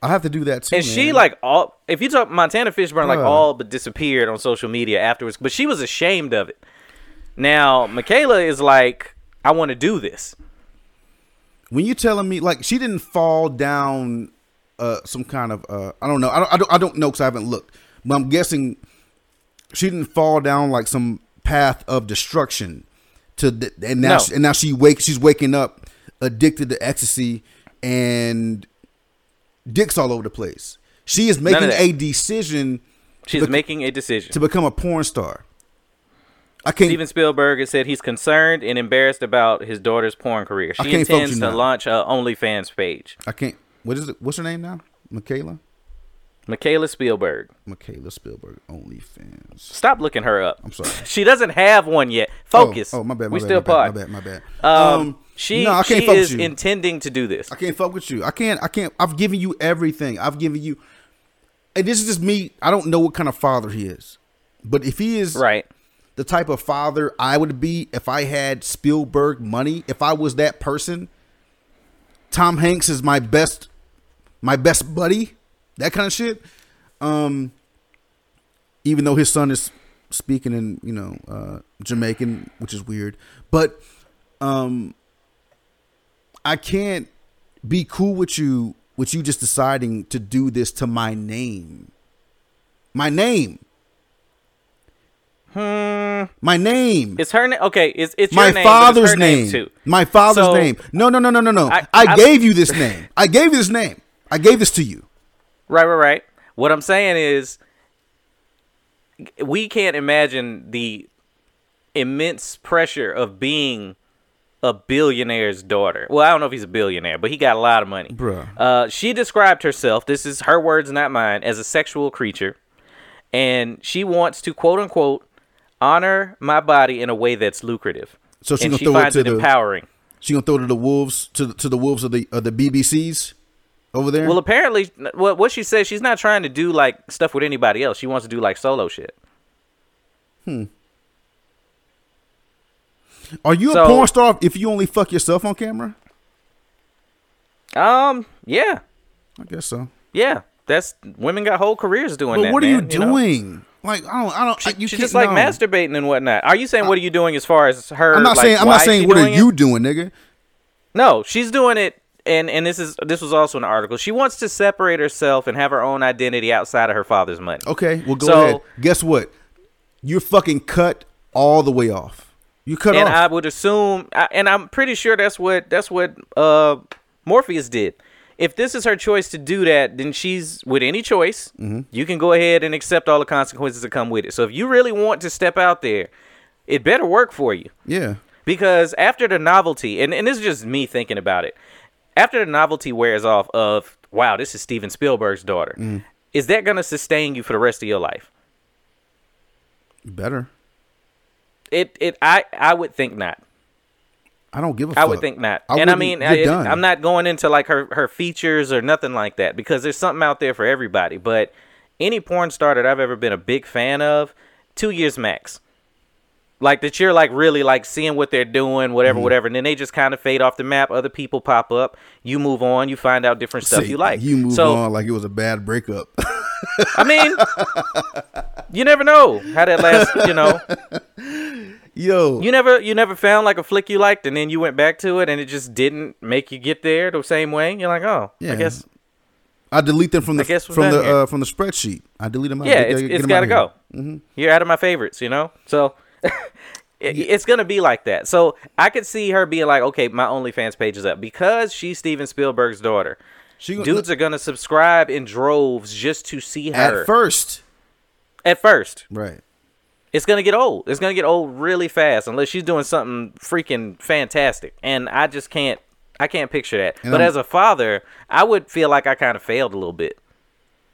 I have to do that too. and she like all. If you talk Montana Fishburne, like all but disappeared on social media afterwards, but she was ashamed of it. Now Mikaela is like, I want to do this. When you telling me like she didn't fall down uh some kind of uh I don't know I don't I don't, I don't know because I haven't looked but I'm guessing she didn't fall down like some path of destruction to the, and now No. she, and now she wake she's waking up addicted to ecstasy and dicks all over the place. She is making a decision She's bec- making a decision. to become a porn star. I can't. Steven Spielberg has said he's concerned and embarrassed about his daughter's porn career. She intends to now. launch a OnlyFans page. I can't. What is it? What's her name now? Mikaela. Mikaela Spielberg. Mikaela Spielberg. OnlyFans. Stop looking her up. I'm sorry. <laughs> She doesn't have one yet. Focus. Oh, oh, my bad. My we bad, still bad, my bad. My bad. Um, she no, I can't she is intending to do this. I can't fuck with you. I can't. I can't. I've given you everything. I've given you. And this is just me. I don't know what kind of father he is, but if he is Right. The type of father I would be if I had Spielberg money, if I was that person, Tom Hanks is my best, my best buddy. That kind of shit. Um. even though his son is speaking in you know uh, Jamaican, which is weird. But um, I can't be cool with you with you just deciding to do this to my name. My name. Hmm. My name. It's her name. Okay, it's it's my your name, but it's father's name. too. My father's So- name. No, no, no, no, no, no. I, I- I- gave you this name. I gave you this name. I gave this to you. Right, right, right. What I'm saying is, we can't imagine the immense pressure of being a billionaire's daughter. Well, I don't know if he's a billionaire, but he got a lot of money. Bruh. Uh, she described herself, this is her words, not mine, as a sexual creature. And she wants to, quote unquote, honor my body in a way that's lucrative. So she and gonna she throw it finds to it the- empowering. She gonna throw to the wolves to the, to the wolves of the of the BBCs over there. Well, apparently, what what she says, she's not trying to do like stuff with anybody else. She wants to do like solo shit. Hmm. Are you a porn star if you only fuck yourself on camera? Um, yeah, I guess so. yeah. That's women got whole careers doing But that. what are you man, know? Like I don't, I don't. She, I, you she's just like no. masturbating and whatnot. Are you saying what are you doing as far as her? I'm not like, saying. I'm not saying what are doing it? you doing, nigga. No, she's doing it, and and this is this was also an article. She wants to separate herself and have her own identity outside of her father's money. Okay, well go So- ahead. Guess what? You're fucking cut all the way off. You cut off. and off. I would assume, and I'm pretty sure that's what that's what uh Morpheus did. If this is her choice to do that, then she's with any choice. Mm-hmm. You can go ahead and accept all the consequences that come with it. So if you really want to step out there, it better work for you. yeah. Because after the novelty, and, and this is just me thinking about it, after the novelty wears off of, wow, this is Steven Spielberg's daughter, Mm-hmm. is that going to sustain you for the rest of your life? Better. It, it, I, I would think not. I don't give a I fuck. would think not. I and I mean, I, I'm not going into like her, her features or nothing like that because there's something out there for everybody. But any porn star that I've ever been a big fan of, two years max. Like that you're like really like seeing what they're doing, whatever, Mm-hmm. whatever, and then they just kind of fade off the map. Other people pop up, you move on, you find out different stuff Say, you like. You move so, on like it was a bad breakup. I mean, you never know how that last. You know, <laughs> Yo, you never you never found like a flick you liked, and then you went back to it, and it just didn't make you get there the same way. You're like, oh, Yeah. I guess I delete them from the from the uh, from the spreadsheet. I delete them out. yeah, Get- it's, get it's got to go. here. You're out of my favorites, you know. So <laughs> it, it's gonna be like that. So I could see her being like, okay, my OnlyFans page is up because she's Steven Spielberg's daughter. She Dudes are gonna subscribe in droves just to see her. At first, At first, right? It's gonna get old. It's gonna get old really fast unless she's doing something freaking fantastic. And I just can't. I can't picture that. And but I'm- as a father, I would feel like I kind of failed a little bit.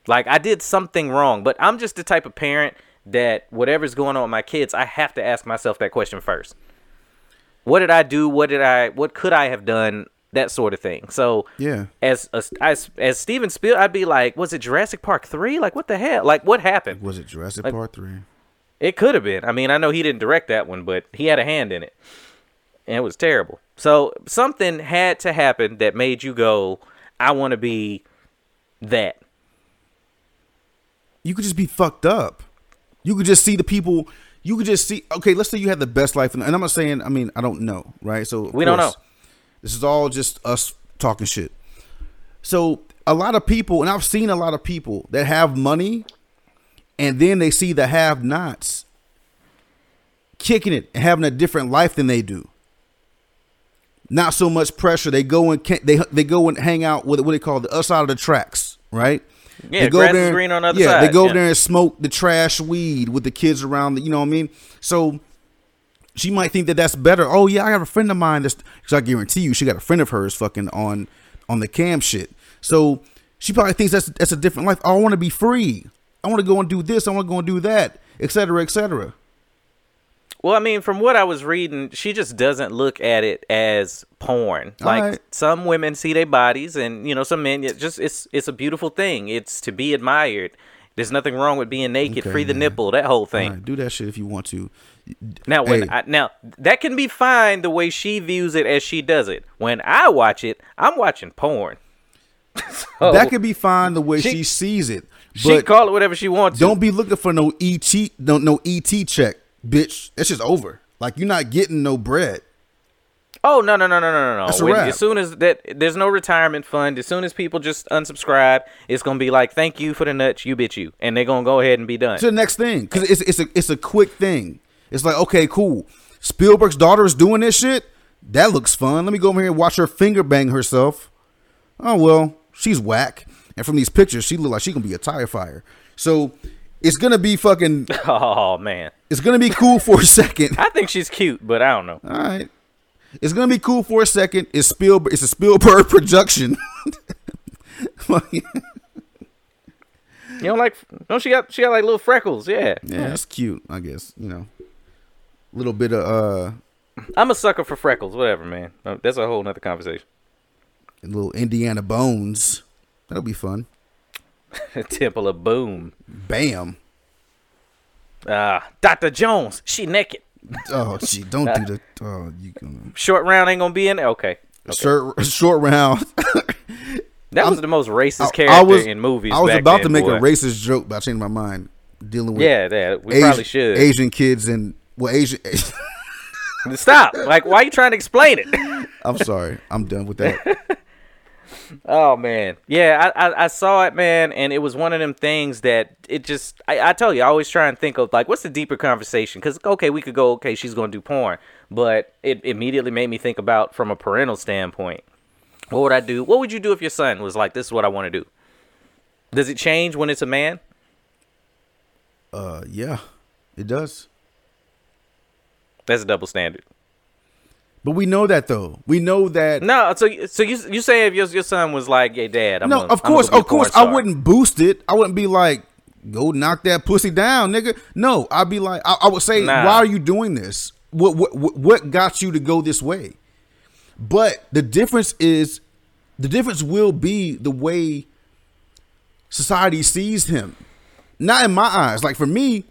Like I did something wrong. But I'm just the type of parent that whatever's going on with my kids, I have to ask myself that question first. What did I do? What did I? What could I have done? That sort of thing. So Yeah. as as as, as Steven Spiel, I'd be like, was it Jurassic Park three? Like what the hell? Like what happened? Was it Jurassic Like- Part three? It could have been. I mean, I know he didn't direct that one, but he had a hand in it. And it was terrible. So something had to happen that made you go, I want to be that. You could just be fucked up. You could just see the people. You could just see. Okay, let's say you had the best life, and I'm not saying. I mean, I don't know, right? So We don't know. This is all just us talking shit. So a lot of people, and I've seen a lot of people that have money, and then they see the have-nots kicking it and having a different life than they do. Not so much pressure. They go and they they go and hang out with what they call the us out of the tracks, right? Yeah, they go grass there- green on the other yeah, side, they go yeah. there and smoke the trash weed with the kids around. The, you know what I mean? So she might think that that's better. Oh yeah, I have a friend of mine that's because I guarantee you she got a friend of hers fucking on on the cam shit. So she probably thinks that's that's a different life. Oh, I want to be free. I want to go and do this. I want to go and do that, etc., etc. Well, I mean, from what I was reading, she just doesn't look at it as porn. All Like right. some women see their bodies, and you know, some men. It just it's it's a beautiful thing. It's to be admired. There's nothing wrong with being naked, Okay, free the man. nipple, that whole thing. do that shit if you want to. Now, when Hey. I, now that can be fine the way she views it as she does it. When I watch it, I'm watching porn. <laughs> So, that could be fine the way She- she, sees it. She But call it whatever she wants. don't be looking for no ET no no ET check, bitch. It's just over. Like you're not getting no bread. Oh no no no no no no That's a! When- wrap. As soon as that, there's no retirement fund. As soon as people just unsubscribe, it's gonna be like, "Thank you for the nuts, you bitch you," and they're gonna go ahead and be done. to the next thing because it's it's a it's a quick thing. It's like okay, cool. Spielberg's daughter is doing this shit. That looks fun. Let me go over here and watch her finger bang herself. Oh well, she's whack. And from these pictures, she look like she gonna be a tire fire. So it's gonna be fucking. <laughs> Oh man, It's gonna be cool for a second. <laughs> I think she's cute, but I don't know. All right. It's gonna be cool for a second. It's Spielberg. It's a Spielberg <laughs> production. You don't like? Don't she got? She got like little freckles. Yeah. yeah, that's cute. I guess you know. A little bit of uh, I'm a sucker for freckles. Whatever, man. That's a whole nother conversation. little Indiana Bones. That'll be fun. <laughs> Temple of Boom. Bam. Ah, Dr. Jones. She naked. Oh, <laughs> she don't do the. <laughs> Oh, you gonna Short round ain't gonna be in there. Okay. short short round. That was I'm- the most racist I- character I was in movies. I was about then, to make boy. a racist joke, but I changed my mind. Dealing with Yeah, that we Asian, probably should. Asian kids and well, Asian. Stop. Like, why are you trying to explain it? I'm sorry. I'm done with that. Oh man, yeah, I, I I saw it, man, and it was one of them things that it just I, I tell you, I always try and think of like what's the deeper conversation? Because okay, we could go, okay, she's gonna do porn, but it immediately made me think about from a parental standpoint. What would I do? What would you do if your son was like, "This is what I want to do"? Does it change when it's a man? Uh, yeah, it does. That's a double standard. But we know that though. We know that. No, so so you you say if your your son was like, "Hey, dad," I'm no, of course, gonna be a of course, I wouldn't boost it. I wouldn't be like, go knock that pussy down, nigga. No, I'd be like, I, I would say, Nah. why are you doing this? What, what what what got you to go this way? But the difference is, the difference will be the way society sees him. Not in my eyes. Like for me,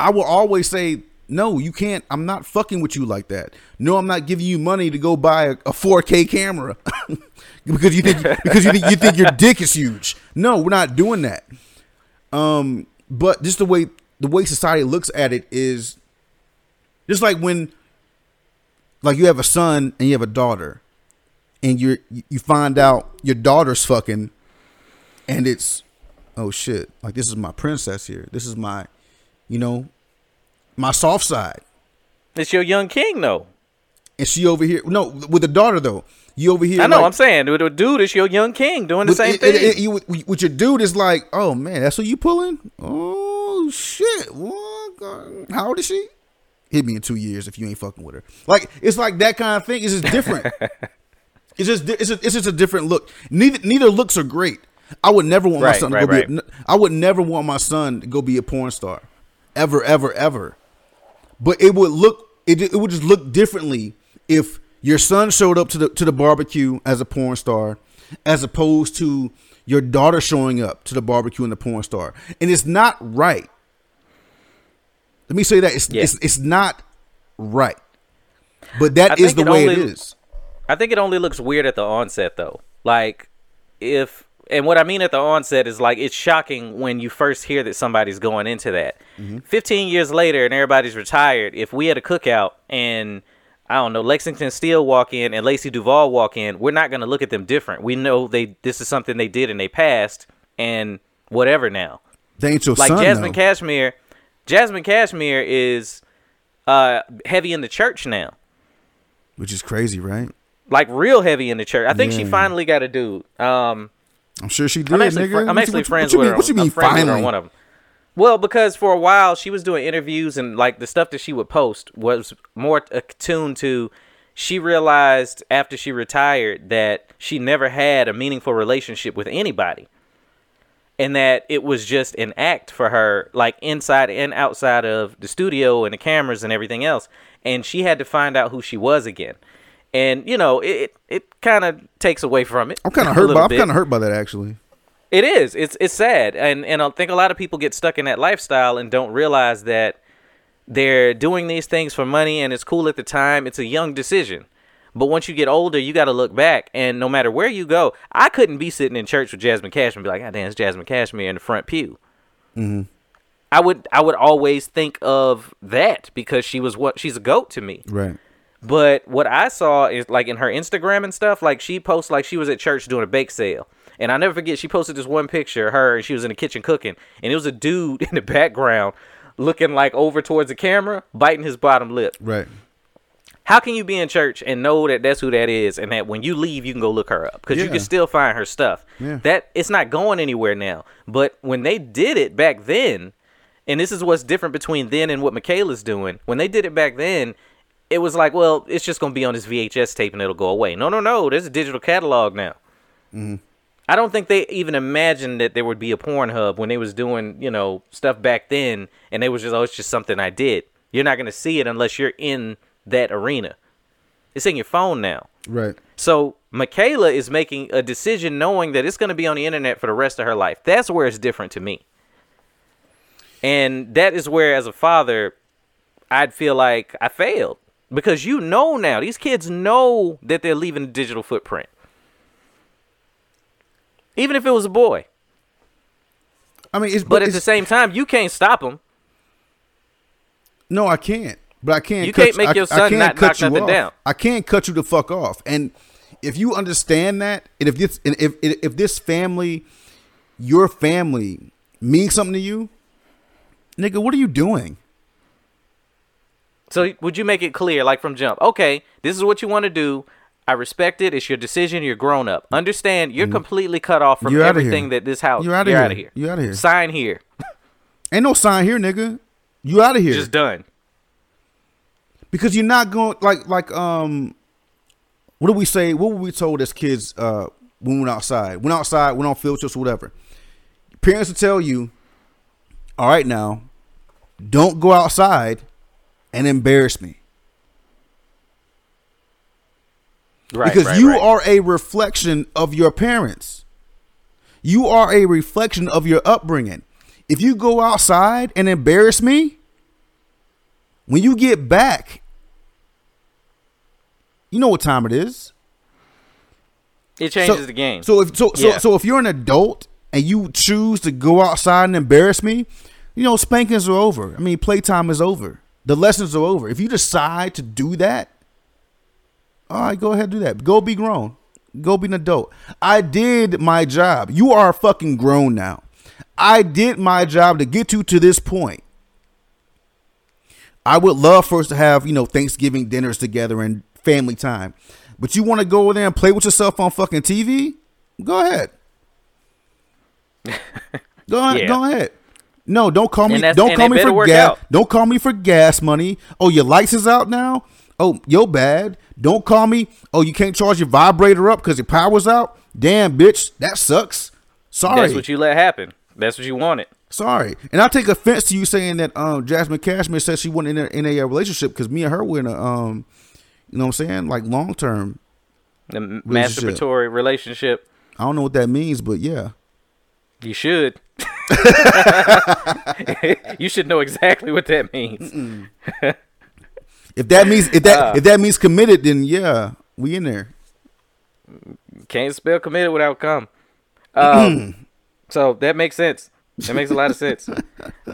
I will always say, no, you can't. I'm not fucking with you like that. No, I'm not giving you money to go buy a, a 4K camera <laughs> because you think because you think you think your dick is huge. No, we're not doing that. Um, but just the way the way society looks at it is just like when like you have a son and you have a daughter and you're you find out your daughter's fucking and it's oh shit like this is my princess here this is my you know my soft side It's your young king, though. And she over here no with the daughter though. You over here I know. like- I'm saying, with a dude, it's your young king doing the with, same it- thing. it- it- you- with, your dude is like oh man that's what you pulling? Oh shit. What? How old is she? Hit me in two years if you ain't fucking with her. Like it's like that kind of thing. It's just different. <laughs> It's just it's, a, it's just a different look. Neither neither looks are great. I would never want my Right, son to right, go right. be a, I would never want my son to go be a porn star. Ever ever ever. But it would look it, it would just look differently if your son showed up to the to the barbecue as a porn star as opposed to your daughter showing up to the barbecue and the porn star and it's not right let me say that it's Yeah. it's, it's not right but that is the it way it only- is I think it only looks weird at the onset though. Like if and what I mean at the onset is like it's shocking when you first hear that somebody's going into that. Mm-hmm. 15 years later and everybody's retired, if we had a cookout and I don't know, Lexington Steele walk in and Lacey Duvalle walk in, we're not going to look at them different. We know they this is something they did in they past and whatever now. they ain't your Like son Jazmine though. Cashmere, Jazmine Cashmere is uh heavy in the church now. which is crazy right like real heavy in the church. I think she finally got a dude. Um, I'm sure she did I'm actually, nigga. fri- I'm actually what you- friends what you with mean, her. what you mean friends with finally one of them. Well, because for a while she was doing interviews and like the stuff that she would post was more attuned to. She realized after she retired that she never had a meaningful relationship with anybody, and that it was just an act for her, like inside and outside of the studio and the cameras and everything else. And she had to find out who she was again. And you know, it it, it kind of takes away from it. I'm kind of <laughs> hurt by I'm kind of hurt by that actually It is. It's it's sad, and and I think a lot of people get stuck in that lifestyle and don't realize that they're doing these things for money, and it's cool at the time. It's a young decision, But once you get older, you got to look back, and no matter where you go, I couldn't be sitting in church with Jazmine Cashmere and be like, "God damn, it's Jazmine Cashmere in the front pew." Mm-hmm. I would, I would always think of that because she was what she's a goat to me. Right. But what I saw is like in her Instagram and stuff, like she posts like she was at church doing a bake sale. And I never forget, she posted this one picture, of her, and she was in the kitchen cooking. And it was a dude <laughs> in the background looking like over towards the camera, biting his bottom lip. Right. How can you be in church and know that that's who that is, and that when you leave, you can go look her up because you can still find her stuff. Yeah. That it's not going anywhere now. But when they did it back then, and this is what's different between then and what Mikaela's doing. When they did it back then, it was like, well, it's just gonna be on this VHS tape and it'll go away. No, no, no. There's a digital catalog now. Mm-hmm. I don't think they even imagined that there would be a Pornhub when they was doing, you know, stuff back then, and they was just, oh, it's just something I did. You're not gonna see it unless you're in that arena. It's in your phone now. Right. So Mikaela is making a decision knowing that it's going to be on the internet for the rest of her life. That's where it's different to me. And that is where, as a father, I'd feel like I failed because you know now these kids know that they're leaving a digital footprint. Even if it was a boy, I mean, it's but at the same time, you can't stop him. no, I can't. But I can't. You can't make I- your I son can't not cut knock you nothing off. down. I can't cut you the fuck off. And if you understand that, and if this, and if if if this family, your family, means something to you, nigga, what are you doing? So would you make it clear, like from jump? Okay, this is what you want to do. I respect it. It's your decision. You're grown up. Understand? You're completely cut off from Mm-hmm. You're everything that this house. You're outta You're here. out of here. You're out of here. Sign here. <laughs> Ain't no sign here, nigga. You out of here. Just done. because you're not going like like um what do we say what were we told as kids uh when we went outside went outside went on field trips whatever parents will tell you all right now don't go outside and embarrass me Right. because right, you right. are a reflection of your parents you are a reflection of your upbringing if you go outside and embarrass me when you get back you know what time it is It changes the game. so if so so, Yeah. so if you're an adult and you choose to go outside and embarrass me, you know spankings are over. I mean, playtime is over. The lessons are over. If you decide to do that, all right, go ahead and do that. Go be grown. Go be an adult. I did my job. You are fucking grown now. I did my job to get you to this point. I would love for us to have, you know, Thanksgiving dinners together and family time. But you want to go over there and play with yourself on fucking TV? Go ahead. <laughs> Go ahead. Yeah. Go ahead. No, don't call me. Don't call me for gas. out. Don't call me for gas money. Oh, your lights is out now. Oh, yo bad. Don't call me. Oh, you can't charge your vibrator up because your power's out. Damn, bitch, that sucks. Sorry. That's what you let happen. That's what you wanted. Sorry, and I take offense to you saying that um, Jazmine Cashmere said she wasn't in a, in a uh, relationship because me and her were in a um, you know what I'm saying, like long term. The Relationship. masturbatory relationship. I don't know what that means, but yeah, You should. <laughs> <laughs> you should know exactly what that means. <laughs> if that means if that Uh. if that means committed, then yeah, we in there. Can't spell committed without come. <clears throat> Um, so that makes sense. That makes a lot of sense. <laughs>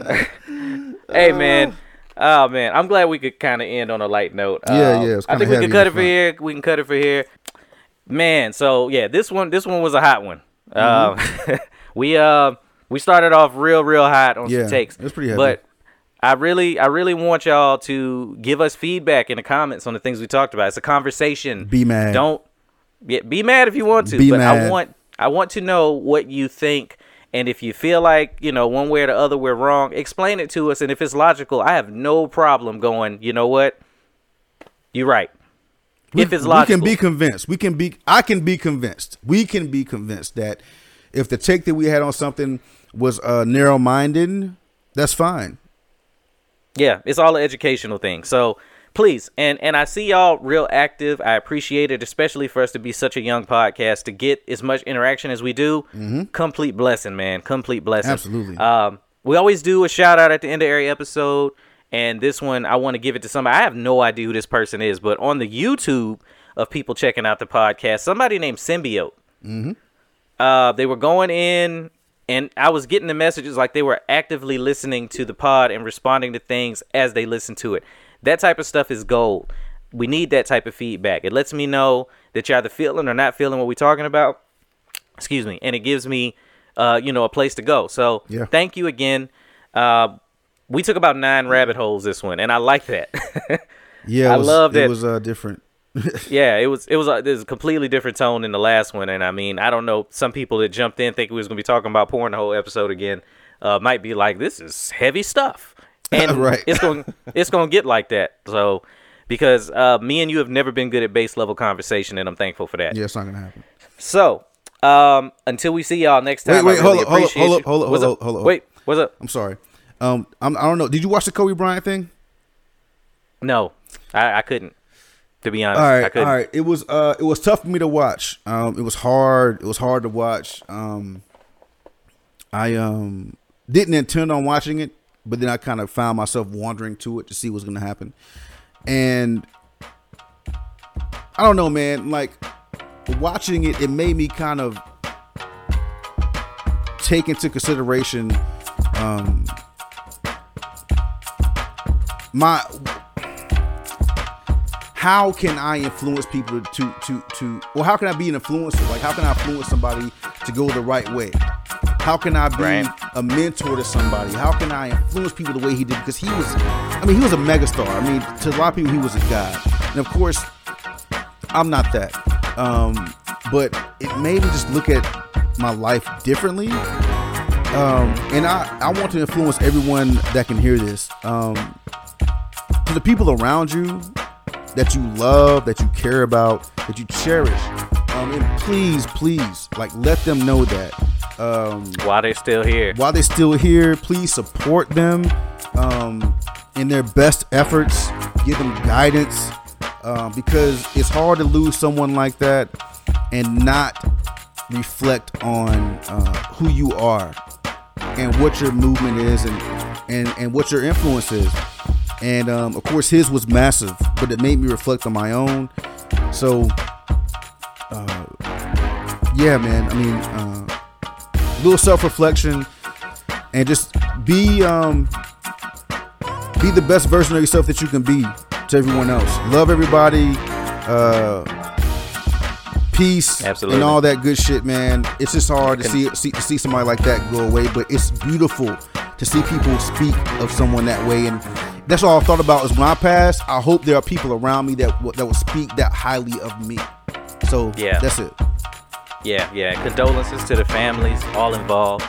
hey man. Oh man, I'm glad we could kind of end on a light note. Yeah, Um, yeah, I think we can cut it for here. We can cut it for here. Man, so yeah, this one this one was a hot one. Mm-hmm. Um, <laughs> we uh we started off real real hot on Yeah, some takes. it's pretty heavy. But I really I really want y'all to give us feedback in the comments on the things we talked about. It's a conversation. Be mad. Don't yeah, be mad if you want to, Be but I want I want to know what you think and if you feel like, you know, one way or the other we're wrong, explain it to us and if it's logical, I have no problem going, you know what? You're right. if it's logical. we can be convinced. We can be. I can be convinced. We can be convinced that if the take that we had on something was uh, narrow minded, that's fine. Yeah, it's all an educational thing. So please, and and I see y'all real active. I appreciate it, especially for us to be such a young podcast to get as much interaction as we do. Complete blessing, man. Complete blessing. Absolutely. Um, we always do a shout out at the end of every episode, and this one I want to give it to somebody. I have no idea who this person is, but on the YouTube. of people checking out the podcast. Somebody named Symbiote. Mm-hmm. Uh, they were going in, and I was getting the messages like they were actively listening to the pod and responding to things as they listened to it. That type of stuff is gold. We need that type of feedback. It lets me know that you're either feeling or not feeling what we're talking about. Excuse me, and it gives me, uh, you know, a place to go. So Yeah. thank you again. Uh, we took about nine rabbit holes this one, and I like that. <laughs> Yeah, I it was, love it that- was uh, different. Yeah, it was it was a, there's a completely different tone than the last one, and I mean, I don't know. Some people that jumped in think we was gonna be talking about porn the whole episode again, uh, might be like, this is heavy stuff, <laughs> and Right. it's gonna it's gonna get like that. So because uh, me and you have never been good at base level conversation, and I'm thankful for that. Yeah, it's not gonna happen. So um, until we see y'all next time, Wait, wait, really hold up, hold up, hold up, hold up, hold up? up, hold up. Wait, what's up? I'm sorry. Um, I'm, I don't know. Did you watch the Kobe Bryant thing? No, I, I couldn't. To be honest, All I right, all right. It was uh, it was tough for me to watch. Um, it was hard. It was hard to watch. Um, I um didn't intend on watching it, but then I kind of found myself wandering to it to see what's gonna happen, and I don't know, man. Like watching it, it made me kind of take into consideration um my how can I influence people to to to well how can I be an influencer? Like how can I influence somebody to go the right way? How can I be Right. a mentor to somebody? How can I influence people the way he did? Because he was I mean he was a megastar. I mean to a lot of people he was a god. And of course I'm not that. Um but it made me just look at my life differently. Um and I I want to influence everyone that can hear this. Um to the people around you that you love, that you care about, that you cherish. Um, and please, please, like let them know that. Um, While they're still here, while they're still here, please support them um, in their best efforts. Give them guidance um, because it's hard to lose someone like that and not reflect on uh, who you are and what your movement is and and and what your influence is. And um, of course, his was massive, but it made me reflect on my own. So, uh, yeah, man. I mean, uh, a little self-reflection and just be um, be the best version of yourself that you can be to everyone else. Love everybody. Uh, peace Absolutely. and all that good shit, man. It's just hard to see, see to see somebody like that go away, but it's beautiful to see people speak of someone that way. And that's all I thought about is when I pass. I hope there are people around me that w- that will speak that highly of me. So Yeah. that's it. Yeah, yeah. Condolences to the families all involved.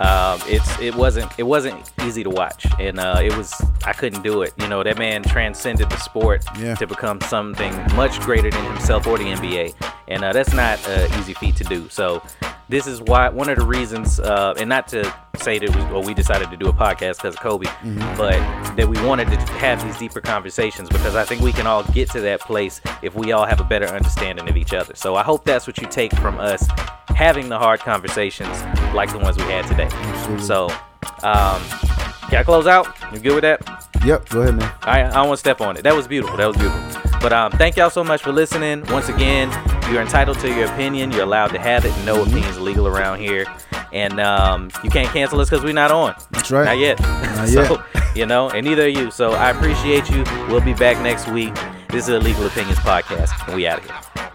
Um, it's it wasn't it wasn't easy to watch, and uh, it was I couldn't do it. You know, that man transcended the sport Yeah. to become something much greater than himself or the NBA, and uh, that's not an easy feat to do. So this is why one of the reasons, uh, and not to say that we, well, we decided to do a podcast because of Kobe, but that we wanted to have these deeper conversations because I think we can all get to that place if we all have a better understanding of each other. So I hope that's what you take from us having the hard conversations like the ones we had today. So, um, can I close out? You good with that? Yep. Go ahead, man. I, I don't want to step on it. That was beautiful. That was beautiful. But um, thank y'all so much for listening. Once again, you're entitled to your opinion. You're allowed to have it. No opinions legal around here. And um, you can't cancel us because we're not on. That's right. Not yet. Not <laughs> so, yet. <laughs> you know, and neither are you. So I appreciate you. We'll be back next week. This is a Legal Opinions Podcast, and we out of here.